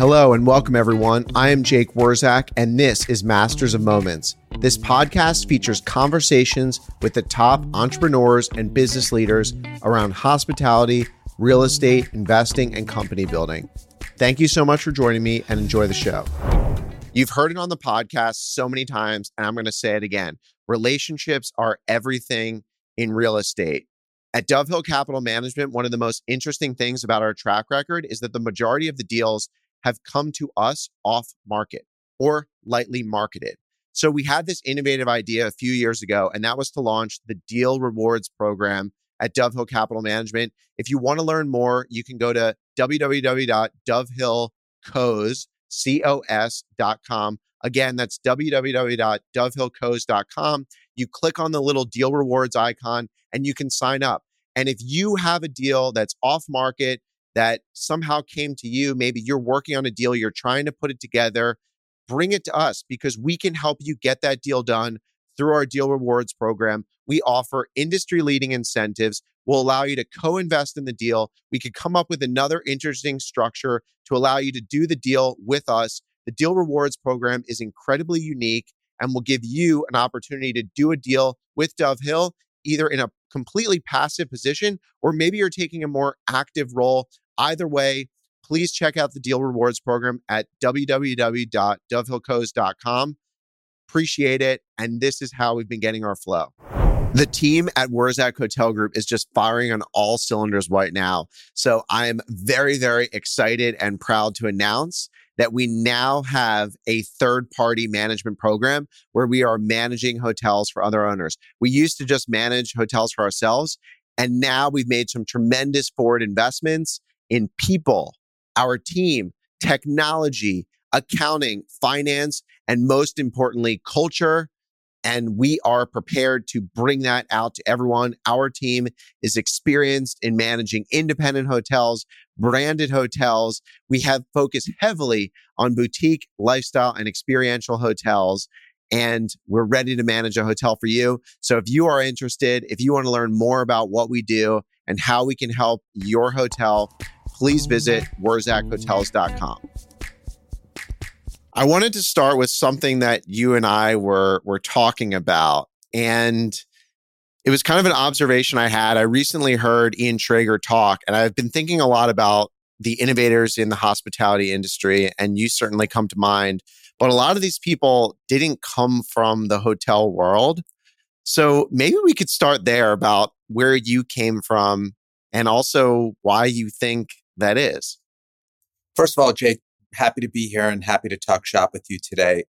Hello and welcome, everyone. I am Jake Wurzak, and this is Masters of Moments. This podcast features conversations with the top entrepreneurs and business leaders around hospitality, real estate, investing, and company building. Thank you so much for joining me and enjoy the show. You've heard it on the podcast so many times, and I'm going to say it again. Relationships are everything in real estate. At Dove Hill Capital Management, one of the most interesting things about our track record is that the majority of the deals have come to us off market or lightly marketed. So we had this innovative idea a few years ago, and that was to launch the Deal Rewards program at Dove Hill Capital Management. If you want to learn more, you can go to www.dovehillcos.com. Again, that's www.dovehillcos.com. You click on the little Deal Rewards icon and you can sign up. And if you have a deal that's off market, that somehow came to you, maybe you're working on a deal, you're trying to put it together, bring it to us because we can help you get that deal done through our deal rewards program. We offer industry leading incentives. We'll allow you to co invest in the deal. We could come up with another interesting structure to allow you to do the deal with us. The deal rewards program is incredibly unique and will give you an opportunity to do a deal with Dove Hill, either in a completely passive position or maybe you're taking a more active role. Either way, please check out the deal rewards program at www.dovehillcos.com. Appreciate it. And this is how we've been getting our flow. The team at Wurzak Hotel Group is just firing on all cylinders right now. So I am very, very excited and proud to announce that we now have a third party management program where we are managing hotels for other owners. We used to just manage hotels for ourselves. And now we've made some tremendous forward investments in people, our team, technology, accounting, finance, and most importantly, culture and we are prepared to bring that out to everyone. Our team is experienced in managing independent hotels, branded hotels. We have focused heavily on boutique, lifestyle, and experiential hotels. And we're ready to manage a hotel for you. So if you are interested, if you want to learn more about what we do and how we can help your hotel, please visit wurzakhotels.com. I wanted to start with something that you and I were were talking about, and it was kind of an observation I had. I recently heard Ian Schrager talk, and I've been thinking a lot about the innovators in the hospitality industry, and you certainly come to mind. But a lot of these people didn't come from the hotel world. So maybe we could start there about where you came from and also why you think that is. First of all, Jake, happy to be here and happy to talk shop with you today.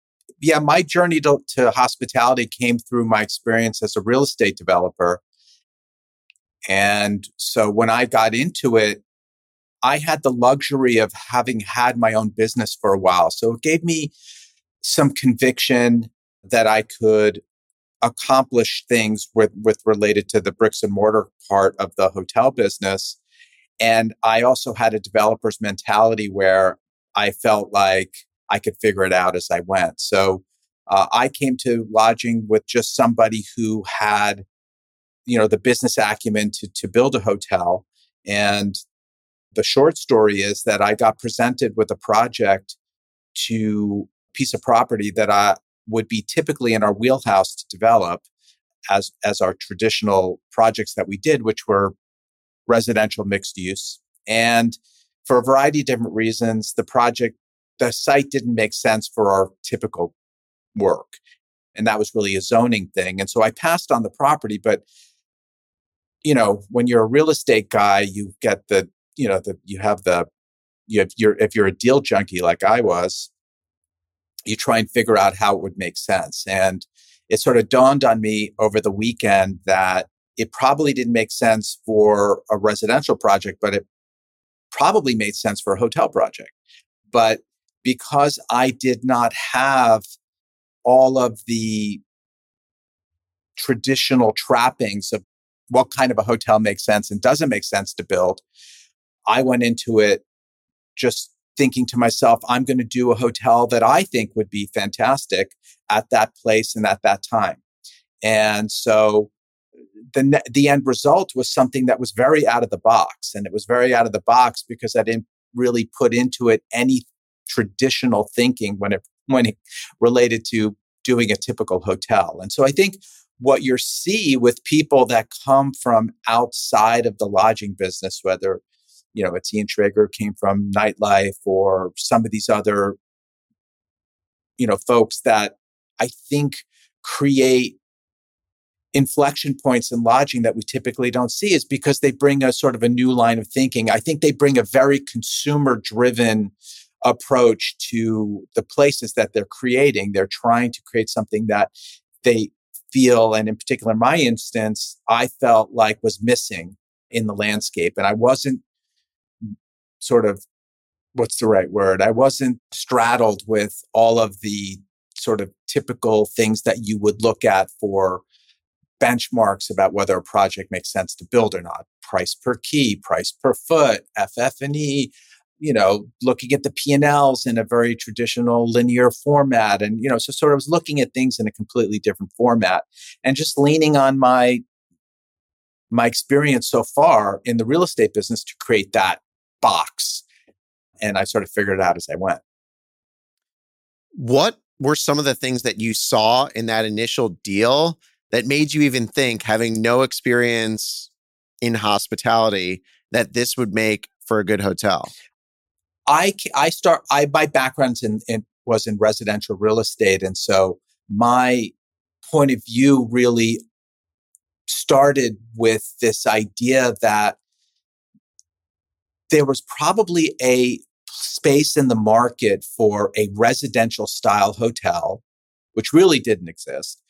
Yeah, my journey to, to hospitality came through my experience as a real estate developer. And so when I got into it, I had the luxury of having had my own business for a while. So it gave me some conviction that I could accomplish things with, with related to the bricks and mortar part of the hotel business. And I also had a developer's mentality where I felt like I could figure it out as I went. So uh, I came to lodging with just somebody who had, you know, the business acumen to, to build a hotel. And the short story is that I got presented with a project to piece of property that I would be typically in our wheelhouse to develop as, as our traditional projects that we did, which were residential mixed use. And for a variety of different reasons, the project, the site didn't make sense for our typical work. And that was really a zoning thing. And so I passed on the property, but you know, when you're a real estate guy, you get the, you know, the, you have the, you have, if you're a deal junkie like I was, you try and figure out how it would make sense. And it sort of dawned on me over the weekend that it probably didn't make sense for a residential project, but it probably made sense for a hotel project. But because I did not have all of the traditional trappings of what kind of a hotel makes sense and doesn't make sense to build, I went into it just thinking to myself, I'm going to do a hotel that I think would be fantastic at that place and at that time. And so the the end result was something that was very out of the box, and it was very out of the box because I didn't really put into it any traditional thinking when it when it related to doing a typical hotel. And so I think what you see with people that come from outside of the lodging business, whether you know it's Ian Schrager came from nightlife or some of these other you know folks that I think create inflection points in lodging that we typically don't see is because they bring a sort of a new line of thinking. I think they bring a very consumer driven approach to the places that they're creating. They're trying to create something that they feel, and in particular, my instance, I felt like was missing in the landscape. And I wasn't sort of, what's the right word? I wasn't straddled with all of the sort of typical things that you would look at for benchmarks about whether a project makes sense to build or not. Price per key price per foot ff&e you know looking at the p&l's in a very traditional linear format and you know so sort of was looking at things in a completely different format and just leaning on my my experience so far in the real estate business to create that box. And i sort of figured it out as i went. What were some of the things that you saw in that initial deal that made you even think, having no experience in hospitality, that this would make for a good hotel? I I start I my background in, in was in residential real estate, and so my point of view really started with this idea that there was probably a space in the market for a residential style hotel, which really didn't exist,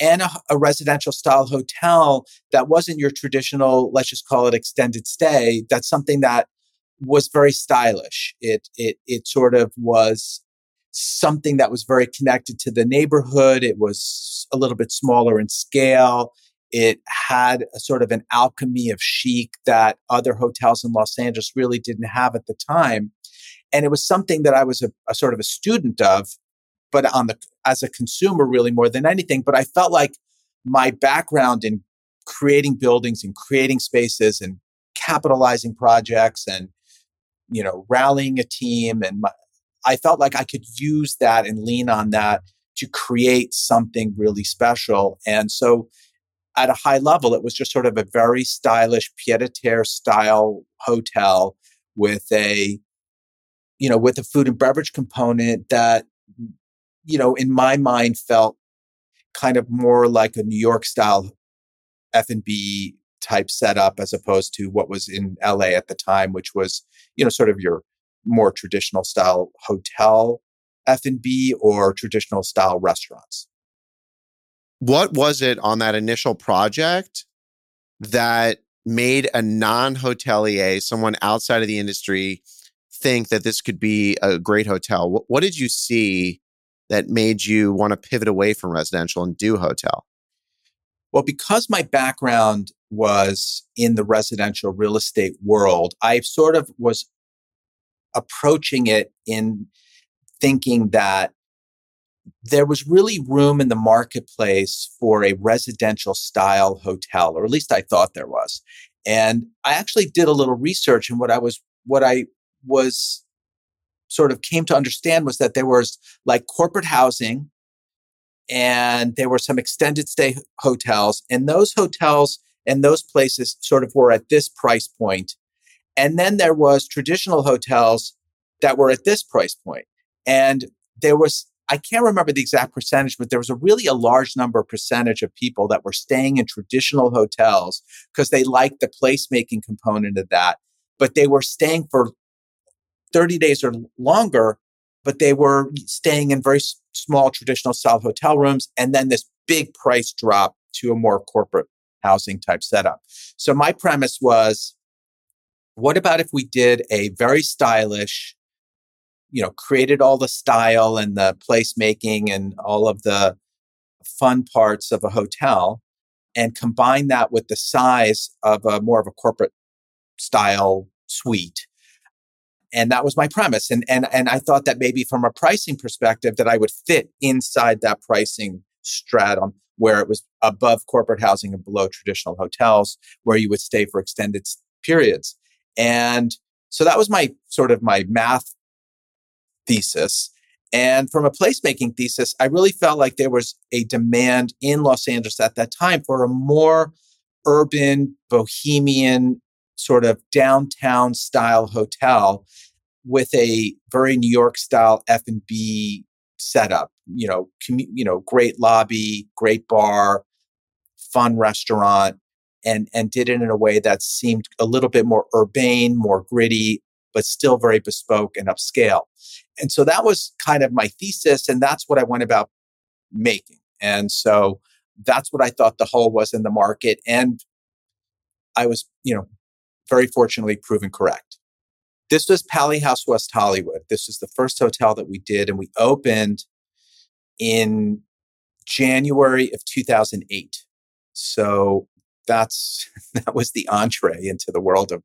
and a, a, residential style hotel that wasn't your traditional, let's just call it extended stay. That's something that was very stylish. It, it, it sort of was something that was very connected to the neighborhood. It was a little bit smaller in scale. It had a sort of an alchemy of chic that other hotels in Los Angeles really didn't have at the time. And it was something that I was a, a sort of a student of but on the as a consumer really more than anything. But I felt like my background in creating buildings and creating spaces and capitalizing projects and you know rallying a team and my, I felt like I could use that and lean on that to create something really special. And so at a high level, it was just sort of a very stylish pied-a-terre style hotel with a, you know, with a food and beverage component that you know, in my mind felt kind of more like a New York style F&B type setup as opposed to what was in LA at the time, which was, you know, sort of your more traditional style hotel F&B or traditional style restaurants. What was it on that initial project that made a non-hotelier, someone outside of the industry, think that this could be a great hotel? What, what did you see that made you want to pivot away from residential and do hotel? Well, because my background was in the residential real estate world, I sort of was approaching it in thinking that there was really room in the marketplace for a residential style hotel, or at least I thought there was. And I actually did a little research and what I was, what I was sort of came to understand was that there was like corporate housing and there were some extended stay hotels and those hotels and those places sort of were at this price point. And then there was traditional hotels that were at this price point. And there was i can't remember the exact percentage but there was a really a large number percentage of people that were staying in traditional hotels because they liked the placemaking component of that but they were staying for 30 days or longer, but they were staying in very small traditional style hotel rooms. And then this big price drop to a more corporate housing type setup. So my premise was, what about if we did a very stylish, you know, created all the style and the placemaking and all of the fun parts of a hotel and combine that with the size of a more of a corporate style suite and that was my premise and and and i thought that maybe from a pricing perspective that i would fit inside that pricing stratum where it was above corporate housing and below traditional hotels where you would stay for extended periods and so that was my sort of my math thesis. And from a placemaking thesis, I really felt like there was a demand in Los Angeles at that time for a more urban, bohemian, sort of downtown style hotel with a very New York style F&B setup, you know, commu- you know, great lobby, great bar, fun restaurant and and did it in a way that seemed a little bit more urbane, more gritty, but still very bespoke and upscale. And so that was kind of my thesis. And that's what I went about making. And so that's what I thought the hole was in the market. And I was, you know, very fortunately proven correct. This was Pali House West Hollywood. This was the first hotel that we did, and we opened in January of 2008. So that's that was the entree into the world of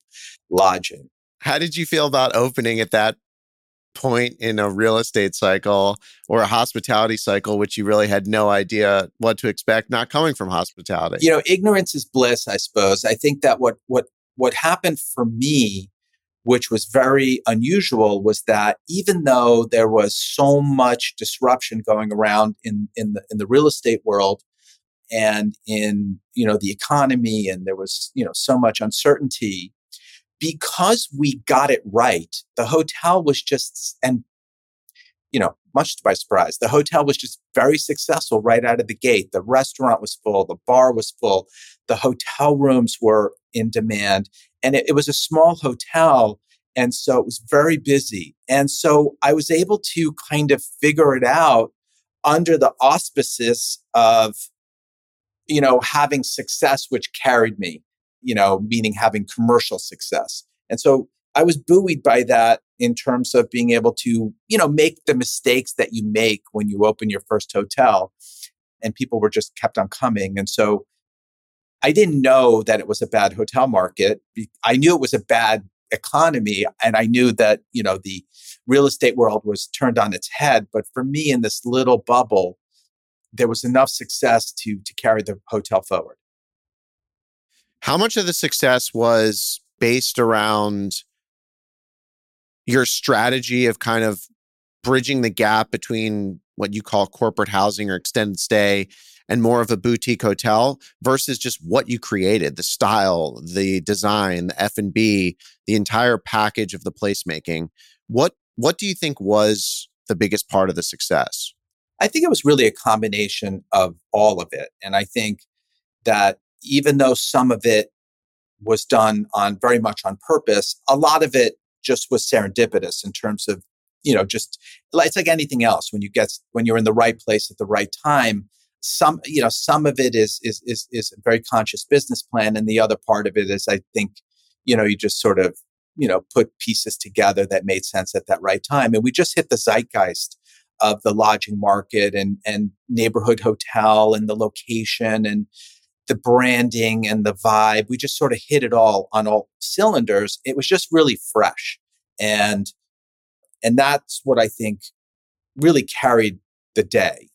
lodging. How did you feel about opening at that point in a real estate cycle or a hospitality cycle, which you really had no idea what to expect, not coming from hospitality? You know, ignorance is bliss, I suppose. I think that what what what happened for me, which was very unusual, was that even though there was so much disruption going around in in the in the real estate world and in you know the economy, and there was you know so much uncertainty because we got it right, the hotel was just, and, you know, much to my surprise, the hotel was just very successful right out of the gate. The restaurant was full, the bar was full, the hotel rooms were in demand, and it, it was a small hotel. And so it was very busy. And so I was able to kind of figure it out under the auspices of, you know, having success, which carried me you know, meaning having commercial success. And so I was buoyed by that in terms of being able to, you know, make the mistakes that you make when you open your first hotel. And people were just kept on coming. And so I didn't know that it was a bad hotel market. I knew it was a bad economy and I knew that, you know, the real estate world was turned on its head. But for me in this little bubble, there was enough success to to carry the hotel forward. How much of the success was based around your strategy of kind of bridging the gap between what you call corporate housing or extended stay and more of a boutique hotel versus just what you created the style the design the f&b the entire package of the placemaking. What what do you think was the biggest part of the success? I think it was really a combination of all of it and i think that even though some of it was done on very much on purpose, a lot of it just was serendipitous in terms of, you know, just it's like anything else when you get when you're in the right place at the right time. Some, you know, some of it is is is is a very conscious business plan, and the other part of it is, I think, you know, you just sort of, you know, put pieces together that made sense at that right time, and we just hit the zeitgeist of the lodging market and and neighborhood hotel and the location and the branding and the vibe. We just sort of hit it all on all cylinders. It was just really fresh. And, and that's what I think really carried the day.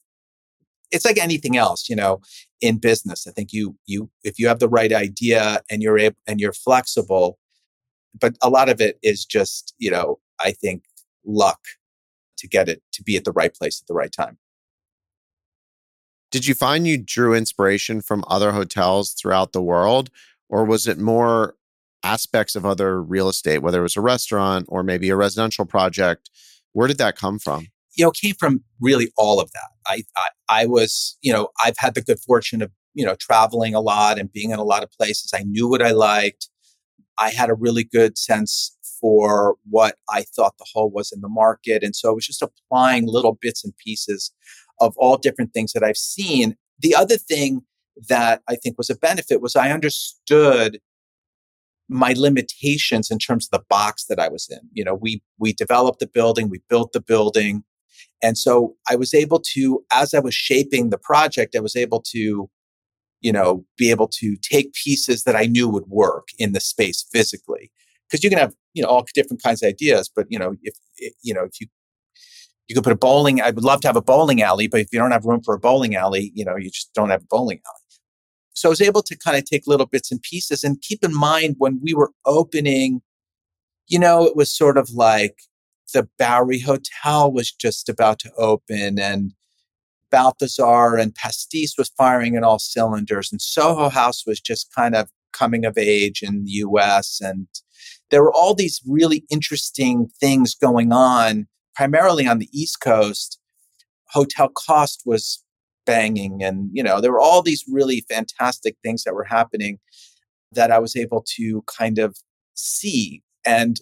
It's like anything else, you know, in business. I think you, you, if you have the right idea and you're able, and you're flexible, but a lot of it is just, you know, I think luck to get it to be at the right place at the right time. Did you find you drew inspiration from other hotels throughout the world, or was it more aspects of other real estate, whether it was a restaurant or maybe a residential project? Where did that come from? You know, came from really all of that. I, I, I was, you know, I've had the good fortune of, you know, traveling a lot and being in a lot of places. I knew what I liked. I had a really good sense for what I thought the hole was in the market. And so I was just applying little bits and pieces of all different things that I've seen. The other thing that I think was a benefit was I understood my limitations in terms of the box that I was in. You know, we we developed the building, we built the building. And so I was able to as I was shaping the project, I was able to you know, be able to take pieces that I knew would work in the space physically. Because you can have, you know, all different kinds of ideas, but you know, if you know, if you you could put a bowling. I would love to have a bowling alley, but if you don't have room for a bowling alley, you know, you just don't have a bowling alley. So I was able to kind of take little bits and pieces and keep in mind when we were opening, you know, it was sort of like the Bowery Hotel was just about to open and Balthazar and Pastis was firing in all cylinders and Soho House was just kind of coming of age in the US and there were all these really interesting things going on primarily on the East Coast. Hotel Costes was banging and you know there were all these really fantastic things that were happening that I was able to kind of see and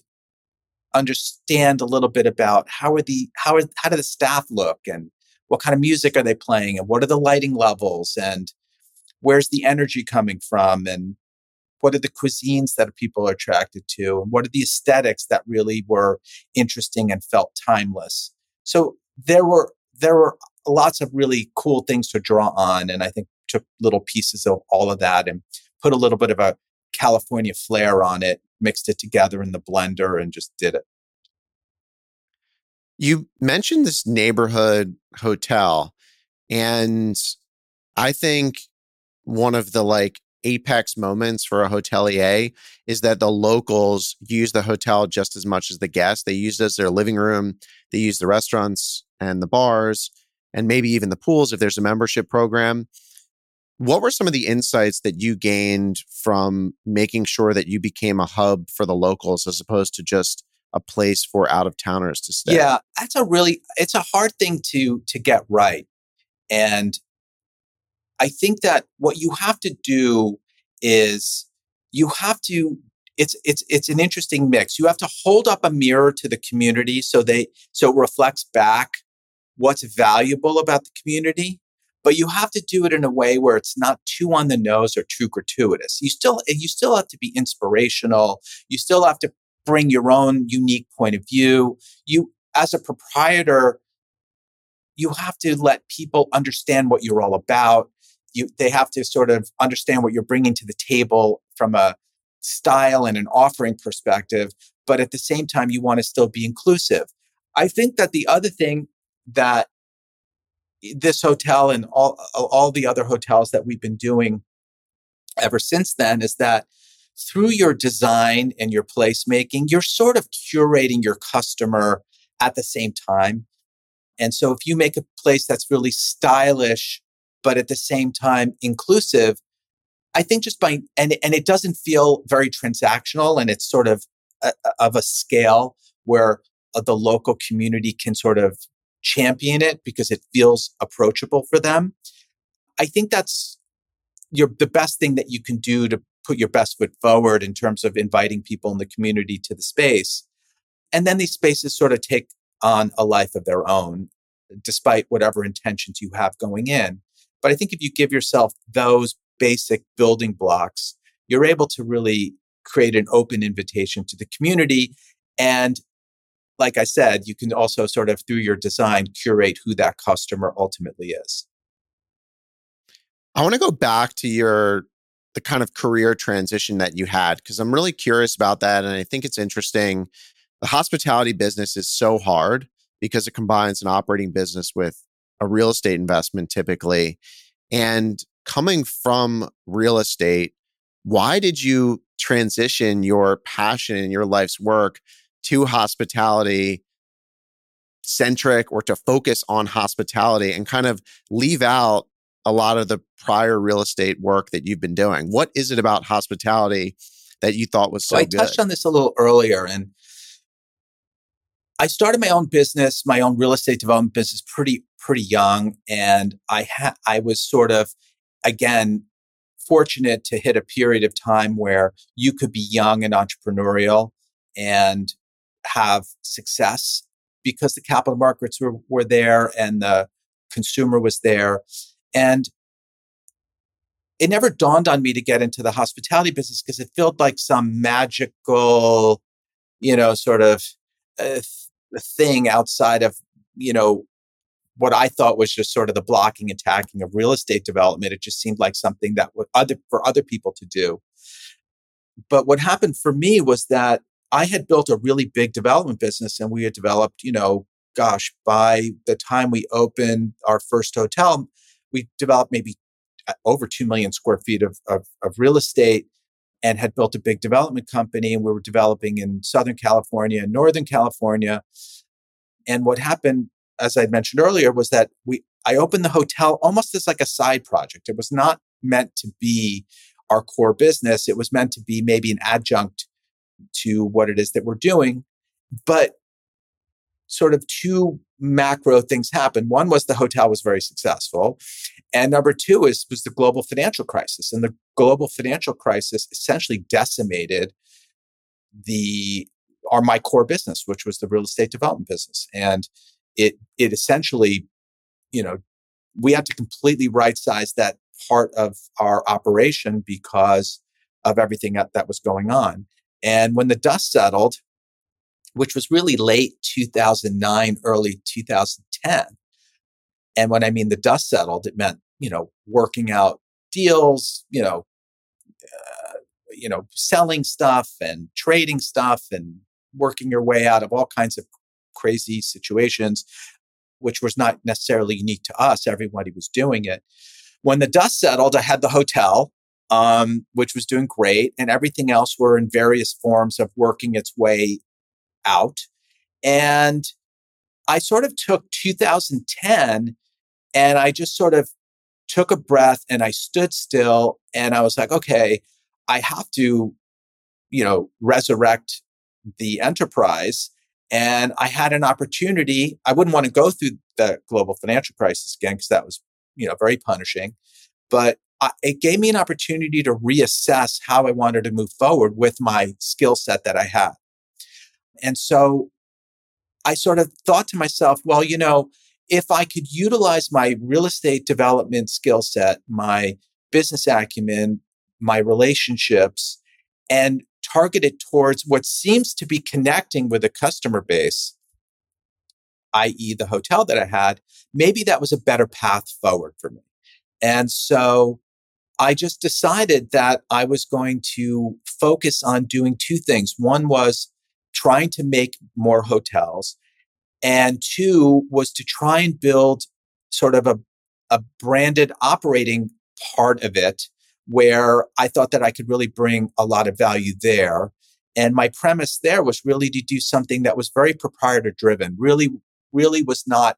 understand a little bit about how are the how are how do the staff look and what kind of music are they playing and what are the lighting levels and where's the energy coming from and what are the cuisines that people are attracted to and what are the aesthetics that really were interesting and felt timeless so there were there were lots of really cool things to draw on and i think took little pieces of all of that and put a little bit of a california flair on it mixed it together in the blender and just did it. You mentioned this neighborhood hotel, and I think one of the like apex moments for a hotelier is that the locals use the hotel just as much as the guests. They use it as their living room, they use the restaurants and the bars, and maybe even the pools if there's a membership program. What were some of the insights that you gained from making sure that you became a hub for the locals as opposed to just a place for out of towners to stay? Yeah, that's a really it's a hard thing to to get right. And I think that what you have to do is you have to it's it's it's an interesting mix. You have to hold up a mirror to the community so they so it reflects back what's valuable about the community but you have to do it in a way where it's not too on the nose or too gratuitous. You still you still have to be inspirational. You still have to bring your own unique point of view. You as a proprietor you have to let people understand what you're all about. You, they have to sort of understand what you're bringing to the table from a style and an offering perspective, but at the same time, you want to still be inclusive. I think that the other thing that this hotel and all all the other hotels that we've been doing ever since then is that through your design and your placemaking, you're sort of curating your customer at the same time. And so if you make a place that's really stylish, but at the same time inclusive, I think just by, and, and it doesn't feel very transactional and it's sort of a, of a scale where uh, the local community can sort of champion it because it feels approachable for them. I think that's your the best thing that you can do to put your best foot forward in terms of inviting people in the community to the space. And then these spaces sort of take on a life of their own, despite whatever intentions you have going in. But I think if you give yourself those basic building blocks, you're able to really create an open invitation to the community and like I said, you can also sort of through your design curate who that customer ultimately is. I want to go back to your the kind of career transition that you had because I'm really curious about that and I think it's interesting. The hospitality business is so hard because it combines an operating business with a real estate investment typically. And coming from real estate, why did you transition your passion and your life's work to hospitality centric or to focus on hospitality and kind of leave out a lot of the prior real estate work that you've been doing. What is it about hospitality that you thought was so, so I good? touched on this a little earlier and I started my own business, my own real estate development business pretty pretty young and I had I was sort of again fortunate to hit a period of time where you could be young and entrepreneurial and have success because the capital markets were, were there and the consumer was there. And it never dawned on me to get into the hospitality business because it felt like some magical, you know, sort of uh, thing outside of, you know, what I thought was just sort of the blocking and tackling of real estate development. It just seemed like something that would other for other people to do. But what happened for me was that I had built a really big development business and we had developed, you know, gosh, by the time we opened our first hotel, we developed maybe uh, over 2 million square feet of, of, of real estate. And had built a big development company and we were developing in Southern California and Northern California. And what happened, as I mentioned earlier, was that we I opened the hotel almost as like a side project. It was not meant to be our core business. It was meant to be maybe an adjunct to what it is that we're doing. But sort of two macro things happened. One was the hotel was very successful. And number two is was the global financial crisis. And the global financial crisis essentially decimated the our my core business, which was the real estate development business. And it it essentially, you know, we had to completely right size that part of our operation because of everything that, that was going on. And when the dust settled, which was really late 2009, early 2010. And when I mean the dust settled, it meant, you know, working out deals, you know, uh, you know, selling stuff and trading stuff and working your way out of all kinds of crazy situations, which was not necessarily unique to us. Everybody was doing it. When the dust settled, I had the hotel, um, which was doing great, and everything else were in various forms of working its way out. And I sort of took 2010 and I just sort of took a breath and I stood still and I was like, okay, I have to, you know, resurrect the enterprise. And I had an opportunity. I wouldn't want to go through the global financial crisis again because that was, you know, very punishing. But I, it gave me an opportunity to reassess how I wanted to move forward with my skill set that I had. And so I sort of thought to myself, well, you know, if I could utilize my real estate development skill set, my business acumen, my relationships, and target it towards what seems to be connecting with a customer base, i.e., the hotel that I had, maybe that was a better path forward for me. And so I just decided that I was going to focus on doing two things. One was trying to make more hotels. And two was to try and build sort of a, a branded operating part of it where I thought that I could really bring a lot of value there. And my premise there was really to do something that was very proprietor driven, really, really was not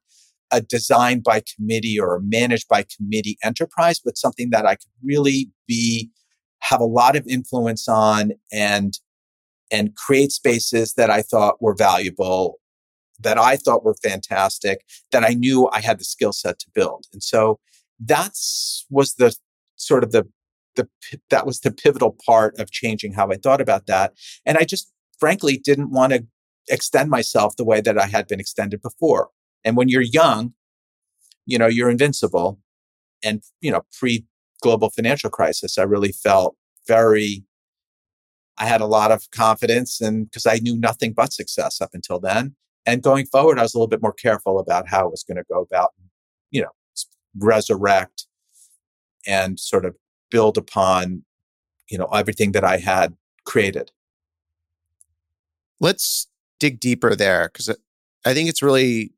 a designed by committee or a managed by committee enterprise, but something that I could really be, have a lot of influence on and and create spaces that I thought were valuable, that I thought were fantastic, that I knew I had the skill set to build. And so that's was the sort of the the that was the pivotal part of changing how I thought about that. And I just frankly didn't want to extend myself the way that I had been extended before. And when you're young, you know, you're invincible. And, you know, pre global financial crisis, I really felt very I had a lot of confidence and because I knew nothing but success up until then. And going forward, I was a little bit more careful about how it was going to go about, you know, resurrect and sort of build upon, you know, everything that I had created. Let's dig deeper there because I think it's really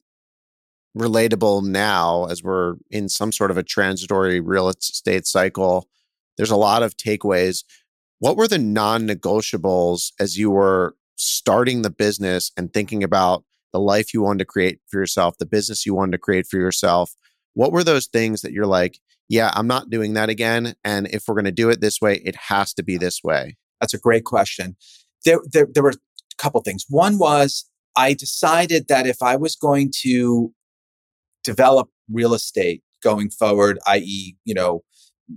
relatable now as we're in some sort of a transitory real estate cycle. There's a lot of takeaways. What were the non negotiables as you were starting the business and thinking about the life you wanted to create for yourself, the business you wanted to create for yourself? What were those things that you're like, yeah, I'm not doing that again. And if we're going to do it this way, it has to be this way? That's a great question. There, there, there were a couple things. One was I decided that if I was going to develop real estate going forward, i.e., you know,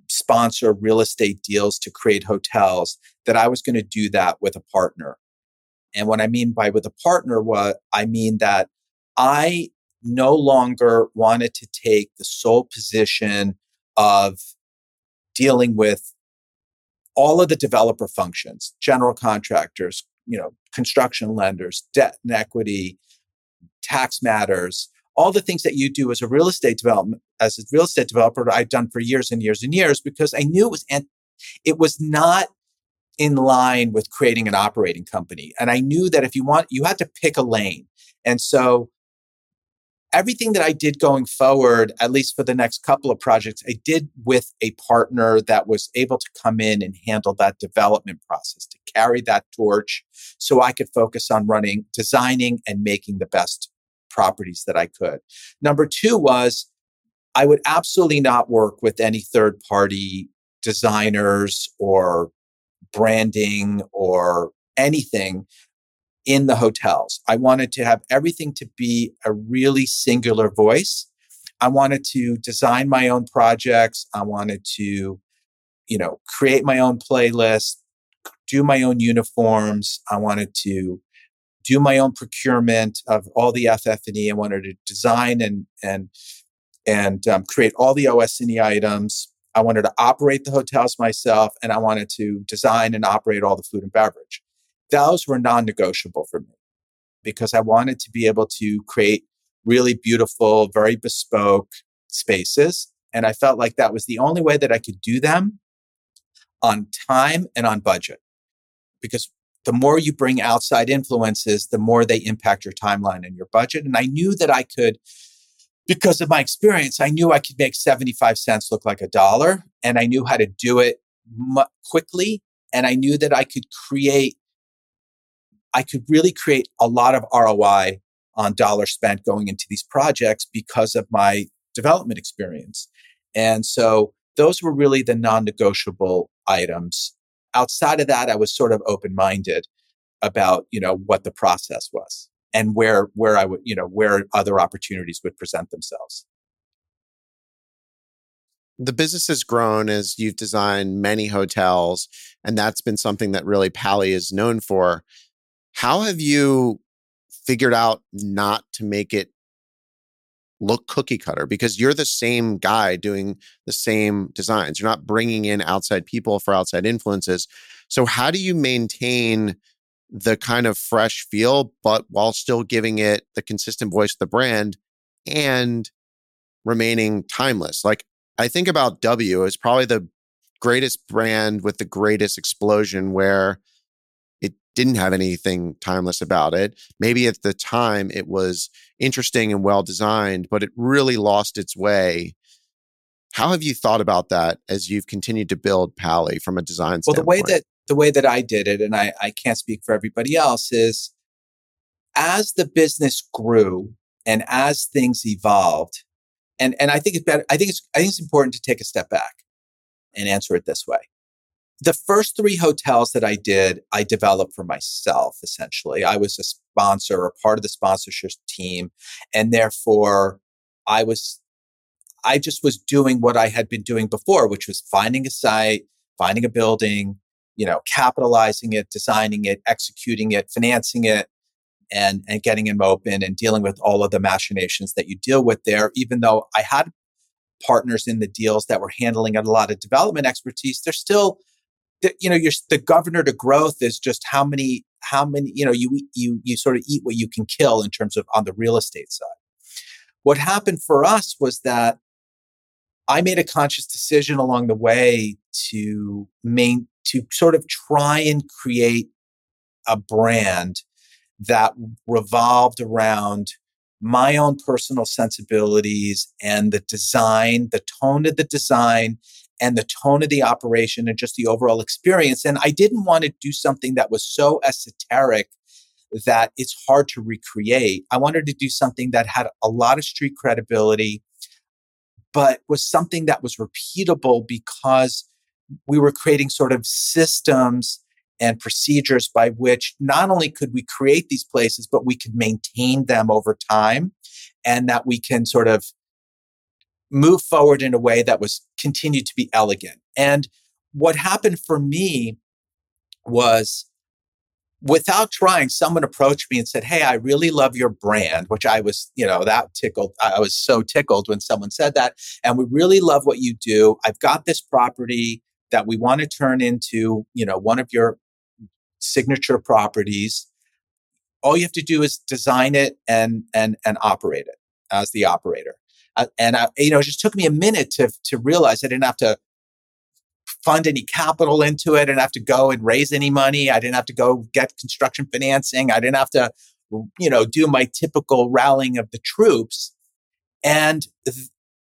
sponsor real estate deals to create hotels, that I was going to do that with a partner. And what I mean by with a partner, what I mean that I no longer wanted to take the sole position of dealing with all of the developer functions, general contractors, you know, construction lenders, debt and equity, tax matters, all the things that you do as a real estate development, as a real estate developer, I've done for years and years and years because I knew it was, it was not in line with creating an operating company. And I knew that if you want, you had to pick a lane. And so everything that I did going forward, at least for the next couple of projects, I did with a partner that was able to come in and handle that development process, to carry that torch so I could focus on running, designing, and making the best properties that I could. Number two was I would absolutely not work with any third party designers or branding or anything in the hotels. I wanted to have everything to be a really singular voice. I wanted to design my own projects. I wanted to, you know, create my own playlist, do my own uniforms. I wanted to do my own procurement of all the FF&E. I wanted to design and and and um, create all the OS&E items. I wanted to operate the hotels myself, and I wanted to design and operate all the food and beverage those were non negotiable for me because I wanted to be able to create really beautiful, very bespoke spaces. And I felt like that was the only way that I could do them on time and on budget. Because the more you bring outside influences, the more they impact your timeline and your budget. And I knew that I could, because of my experience, I knew I could make 75 cents look like a dollar. And I knew how to do it quickly. And I knew that I could create I could really create a lot of ROI on dollars spent going into these projects because of my development experience. And so those were really the non negotiable items. Outside of that, I was sort of open minded about, you know, what the process was and where, where I would, you know, where other opportunities would present themselves. The business has grown as you've designed many hotels, and that's been something that really Pali is known for. How have you figured out not to make it look cookie cutter because you're the same guy doing the same designs. You're not bringing in outside people for outside influences. So, how do you maintain the kind of fresh feel, but while still giving it the consistent voice of the brand and remaining timeless? Like, I think about W as probably the greatest brand with the greatest explosion where it didn't have anything timeless about it. Maybe at the time it was interesting and well designed, but it really lost its way. How have you thought about that as you've continued to build Pali from a design well, standpoint? Well, the way that the way that I did it, and I, I can't speak for everybody else, is as the business grew and as things evolved, and and I think it's better. I think it's I think it's important to take a step back and answer it this way the first three hotels that I did, I developed for myself, essentially. I was a sponsor or part of the sponsorship team. And therefore, I was, I just was doing what I had been doing before, which was finding a site, finding a building, you know, capitalizing it, designing it, executing it, financing it, and, and getting them open and dealing with all of the machinations that you deal with there. Even though I had partners in the deals that were handling a lot of development expertise, there's still you know, you're, the governor to growth is just how many, how many, you know, you, you, you sort of eat what you can kill in terms of on the real estate side. What happened for us was that I made a conscious decision along the way to main, to sort of try and create a brand that revolved around my own personal sensibilities and the design, the tone of the design, and the tone of the operation and just the overall experience. And I didn't want to do something that was so esoteric that it's hard to recreate. I wanted to do something that had a lot of street credibility, but was something that was repeatable because we were creating sort of systems and procedures by which not only could we create these places, but we could maintain them over time and that we can sort of move forward in a way that was continued to be elegant. And what happened for me was without trying, someone approached me and said, Hey, I really love your brand, which I was, you know, that tickled. I was so tickled when someone said that. And we really love what you do. I've got this property that we want to turn into, you know, one of your signature properties. All you have to do is design it and, and, and operate it as the operator. Uh, and I, you know, it just took me a minute to to realize I didn't have to fund any capital into it. I didn't have to go and raise any money. I didn't have to go get construction financing. I didn't have to, you know, do my typical rallying of the troops. And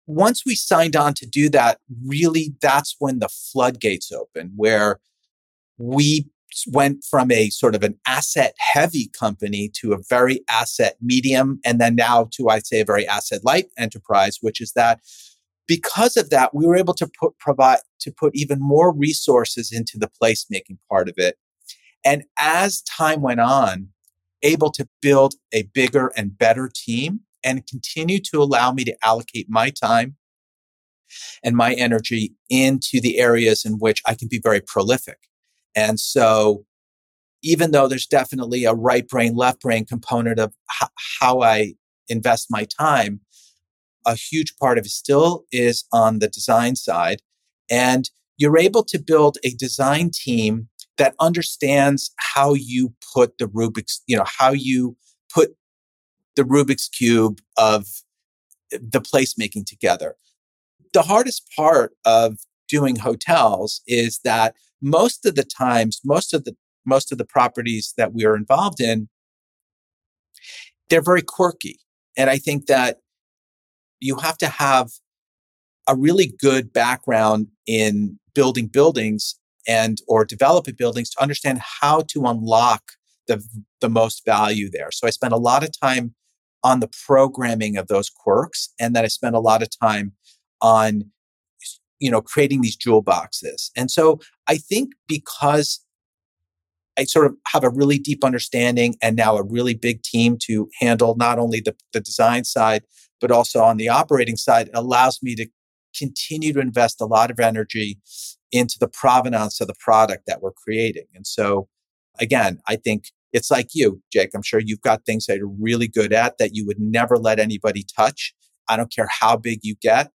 once we signed on to do that, really that's when the floodgates open, where we went from a sort of an asset heavy company to a very asset medium, and then now to, I'd say, a very asset light enterprise, which is that because of that, we were able to put provide to put even more resources into the placemaking part of it. And as time went on, able to build a bigger and better team and continue to allow me to allocate my time and my energy into the areas in which I can be very prolific. And so, even though there's definitely a right brain, left brain component of h- how I invest my time, a huge part of it still is on the design side. And you're able to build a design team that understands how you put the Rubik's, you know, how you put the Rubik's Cube of the placemaking together. The hardest part of doing hotels is that most of the times, most of the most of the properties that we are involved in, they're very quirky. And I think that you have to have a really good background in building buildings and or developing buildings to understand how to unlock the, the most value there. So I spent a lot of time on the programming of those quirks and then I spent a lot of time on you know creating these jewel boxes. And so I think because I sort of have a really deep understanding and now a really big team to handle not only the, the design side, but also on the operating side, it allows me to continue to invest a lot of energy into the provenance of the product that we're creating. And so, again, I think it's like you, Jake. I'm sure you've got things that you're really good at that you would never let anybody touch. I don't care how big you get.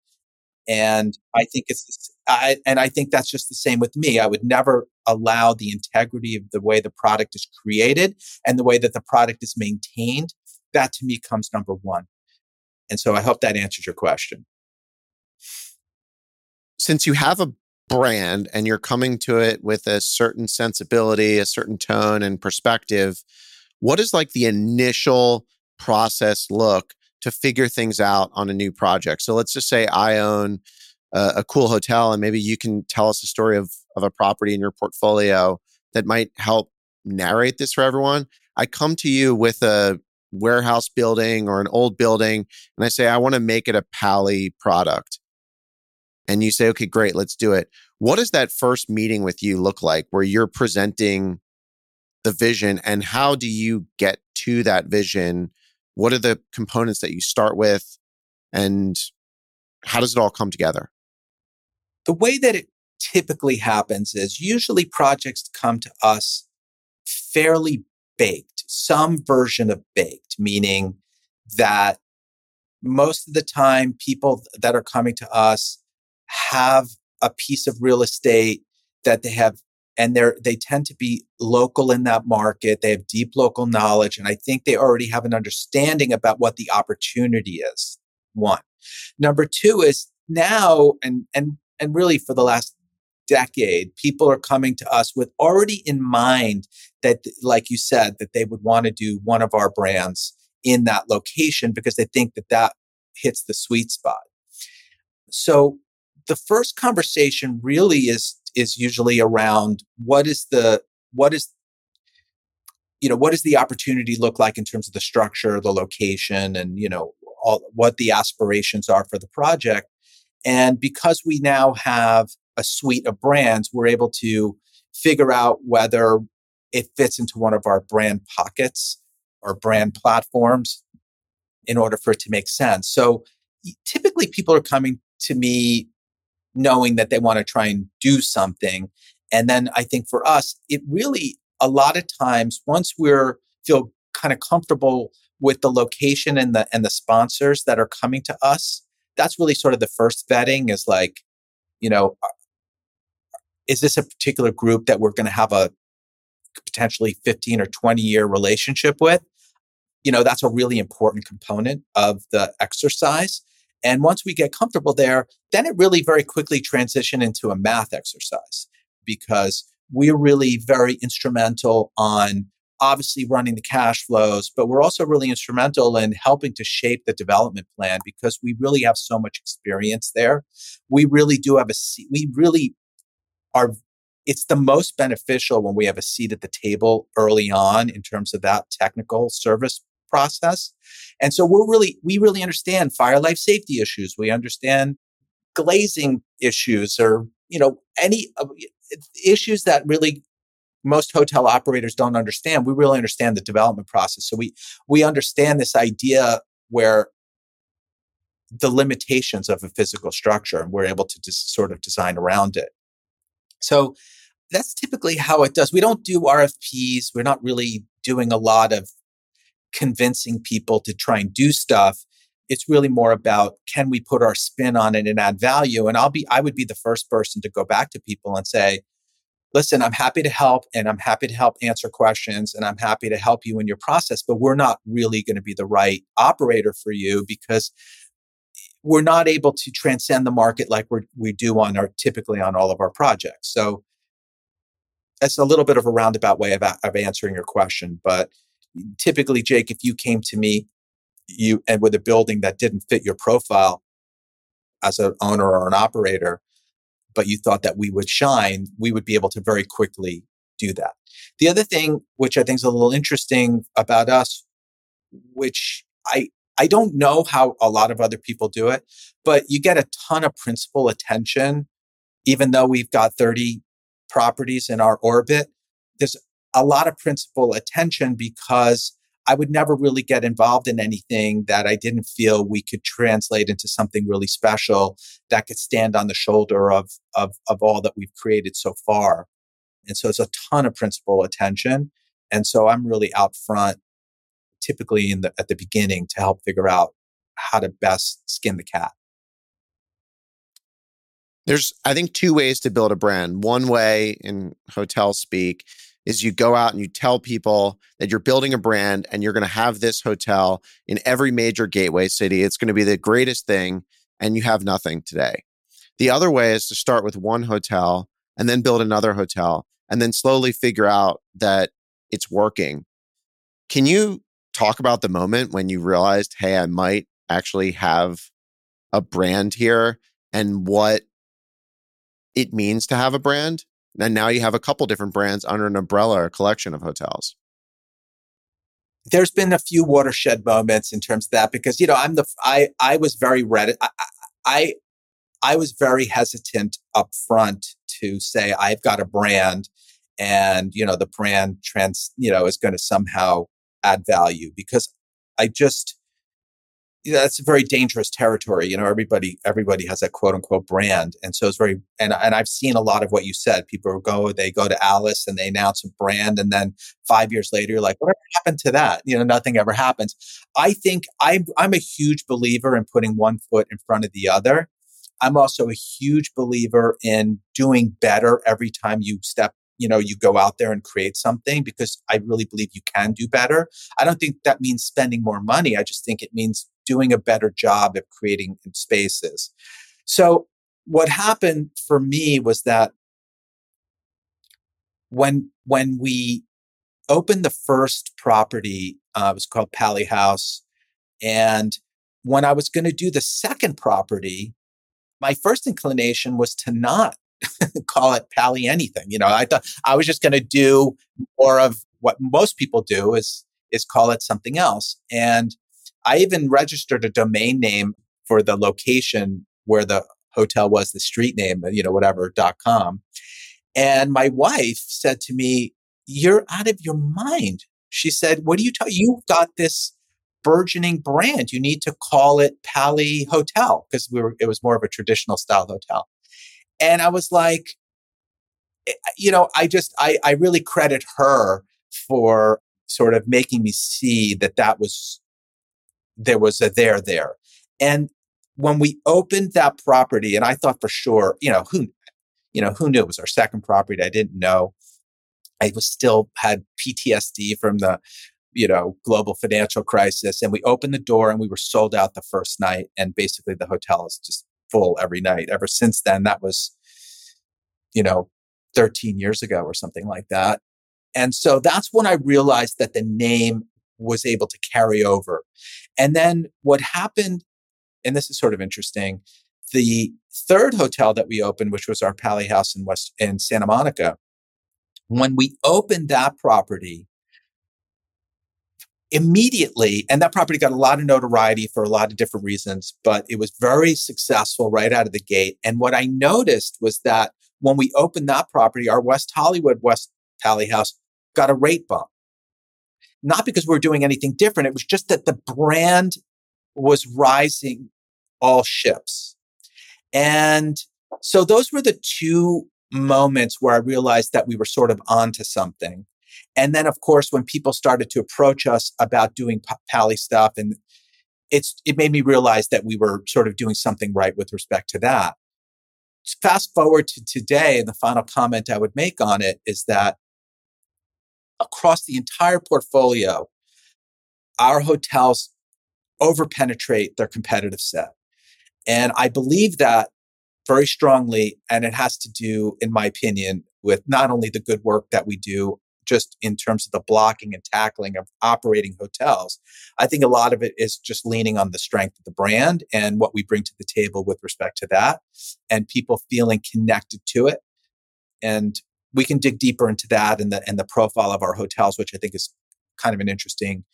And I think it's, I, and I think that's just the same with me. I would never allow the integrity of the way the product is created and the way that the product is maintained. That to me comes number one. And so I hope that answers your question. Since you have a brand and you're coming to it with a certain sensibility, a certain tone and perspective, what is like the initial process look to figure things out on a new project? So let's just say I own a, a cool hotel and maybe you can tell us a story of, of a property in your portfolio that might help narrate this for everyone. I come to you with a warehouse building or an old building and I say, I want to make it a Pali product. And you say, okay, great, let's do it. What does that first meeting with you look like where you're presenting the vision and how do you get to that vision? What are the components that you start with and how does it all come together? The way that it typically happens is usually projects come to us fairly baked, some version of baked, meaning that most of the time people that are coming to us have a piece of real estate that they have and they're they tend to be local in that market they have deep local knowledge and i think they already have an understanding about what the opportunity is one number two is now and and and really for the last decade, people are coming to us with already in mind that, like you said, that they would want to do one of our brands in that location because they think that that hits the sweet spot. So the first conversation really is is usually around what is the what is you know what does the opportunity look like in terms of the structure the location and you know all, what the aspirations are for the project and because we now have a suite of brands, we're able to figure out whether it fits into one of our brand pockets or brand platforms in order for it to make sense. So typically people are coming to me knowing that they want to try and do something. And then I think for us, it really, a lot of times, once we're feel kind of comfortable with the location and the and the sponsors that are coming to us, that's really sort of the first vetting is like, you know, uh, is this a particular group that we're going to have a potentially 15 or 20 year relationship with? You know, that's a really important component of the exercise. And once we get comfortable there, then it really very quickly transition into a math exercise because we're really very instrumental on obviously running the cash flows, but we're also really instrumental in helping to shape the development plan because we really have so much experience there. We really do have a seat. We really are. It's the most beneficial when we have a seat at the table early on in terms of that technical service process. And so we're really, we really understand fire life safety issues. We understand glazing issues or, you know, any uh, issues that really most hotel operators don't understand. We really understand the development process. So we we understand this idea where the limitations of a physical structure and we're able to just sort of design around it. So that's typically how it does. We don't do RFPs. We're not really doing a lot of convincing people to try and do stuff. It's really more about can we put our spin on it and add value? And I'll be, I would be the first person to go back to people and say, listen, I'm happy to help and I'm happy to help answer questions and I'm happy to help you in your process, but we're not really going to be the right operator for you because we're not able to transcend the market like we we do on our typically on all of our projects. So that's a little bit of a roundabout way of, of answering your question. But typically, Jake, if you came to me you and with a building that didn't fit your profile as an owner or an operator, but you thought that we would shine, we would be able to very quickly do that. The other thing, which I think is a little interesting about us, which I, I don't know how a lot of other people do it, but you get a ton of principal attention, even though we've got 30 properties in our orbit. There's a lot of principal attention because I would never really get involved in anything that I didn't feel we could translate into something really special that could stand on the shoulder of, of, of all that we've created so far. And so it's a ton of principal attention. And so I'm really out front, typically in the, at the beginning to help figure out how to best skin the cat. There's, I think, two ways to build a brand. One way in hotel speak is you go out and you tell people that you're building a brand and you're going to have this hotel in every major gateway city. It's going to be the greatest thing and you have nothing today. The other way is to start with one hotel and then build another hotel and then slowly figure out that it's working. Can you talk about the moment when you realized, hey, I might actually have a brand here and what it means to have a brand? And now you have a couple different brands under an umbrella or collection of hotels. There's been a few watershed moments in terms of that because you know I'm the I I was very ready I, I I was very hesitant up front to say I've got a brand and you know the brand trans you know is going to somehow add value because I just that's a very dangerous territory. You know, everybody everybody has that quote unquote brand, and so it's very and and I've seen a lot of what you said. People go they go to ALIS and they announce a brand, and then five years later, you're like, whatever happened to that? You know, nothing ever happens. I think I'm I'm a huge believer in putting one foot in front of the other. I'm also a huge believer in doing better every time you step you know you go out there and create something because i really believe you can do better i don't think that means spending more money i just think it means doing a better job at creating spaces. So what happened for me was that when when we opened the first property, uh, it was called Pali House, and when I was going to do the second property, my first inclination was to not call it Pali anything. You know, I thought I was just going to do more of what most people do is is call it something else. And I even registered a domain name for the location where the hotel was, the street name, you know, whatever, dot com. And my wife said to me, You're out of your mind. She said, What do you tell you've got this burgeoning brand. You need to call it Pali Hotel because we were it was more of a traditional style hotel. And I was like, eh, you know, I just I I really credit her for sort of making me see that that was there was a there there. And when we opened that property, and I thought for sure, you know, who, you know, who knew it was our second property? I didn't know. I was still had PTSD from the, you know, global financial crisis. And we opened the door and we were sold out the first night. And basically the hotel is just full every night. Ever since then, that was, you know, 13 years ago or something like that. And so that's when I realized that the name was able to carry over. And then what happened, and this is sort of interesting, the third hotel that we opened, which was our Pali House in West in Santa Monica, when we opened that property, immediately, and that property got a lot of notoriety for a lot of different reasons, but it was very successful right out of the gate. And what I noticed was that when we opened that property, our West Hollywood West Pali House got a rate bump. Not because we were doing anything different. It was just that the brand was rising all ships. And so those were the two moments where I realized that we were sort of onto something. And then, of course, when people started to approach us about doing Pali stuff, and it's it made me realize that we were sort of doing something right with respect to that. Fast forward to today, and the final comment I would make on it is that across the entire portfolio, our hotels overpenetrate their competitive set. And I believe that very strongly. And it has to do, in my opinion, with not only the good work that we do just in terms of the blocking and tackling of operating hotels. I think a lot of it is just leaning on the strength of the brand and what we bring to the table with respect to that and people feeling connected to it. And we can dig deeper into that and the, and the profile of our hotels, which I think is kind of an interesting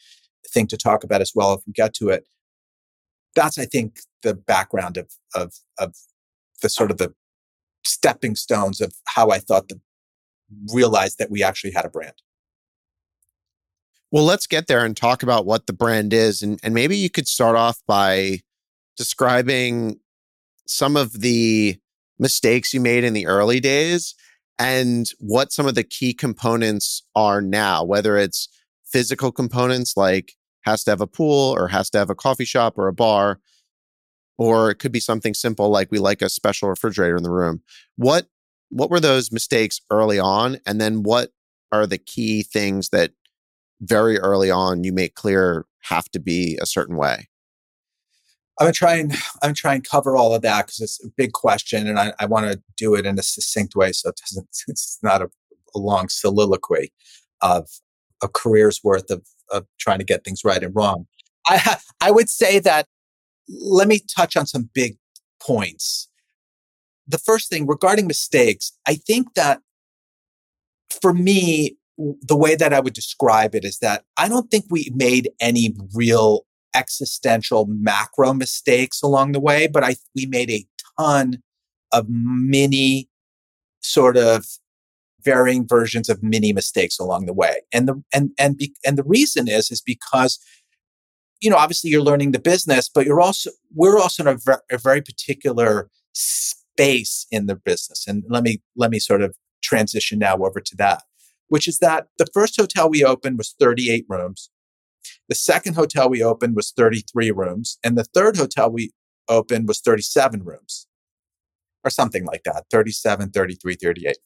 thing to talk about as well if we get to it. That's, I think, the background of, of, of the sort of the stepping stones of how I thought the realized that we actually had a brand. Well, let's get there and talk about what the brand is. And, and maybe you could start off by describing some of the mistakes you made in the early days and what some of the key components are now, whether it's physical components like has to have a pool or has to have a coffee shop or a bar, or it could be something simple like we like a special refrigerator in the room. What what were those mistakes early on? And then what are the key things that very early on you make clear have to be a certain way? I'm gonna try and I'm gonna try and cover all of that because it's a big question, and I, I want to do it in a succinct way, so it doesn't. It's not a, a long soliloquy of a career's worth of of trying to get things right and wrong. I I would say that. Let me touch on some big points the first thing regarding mistakes, I think that for me, the way that I would describe it is that I don't think we made any real existential macro mistakes along the way, but I we made a ton of mini sort of varying versions of mini mistakes along the way. And the and and be, and the reason is is because you know obviously you're learning the business, but you're also we're also in a, ver- a very particular space in the business. And let me let me sort of transition now over to that, which is that the first hotel we opened was 38 rooms. The second hotel we opened was 33 rooms, and the third hotel we opened was 37 rooms. Or something like that, 37, 33, 38.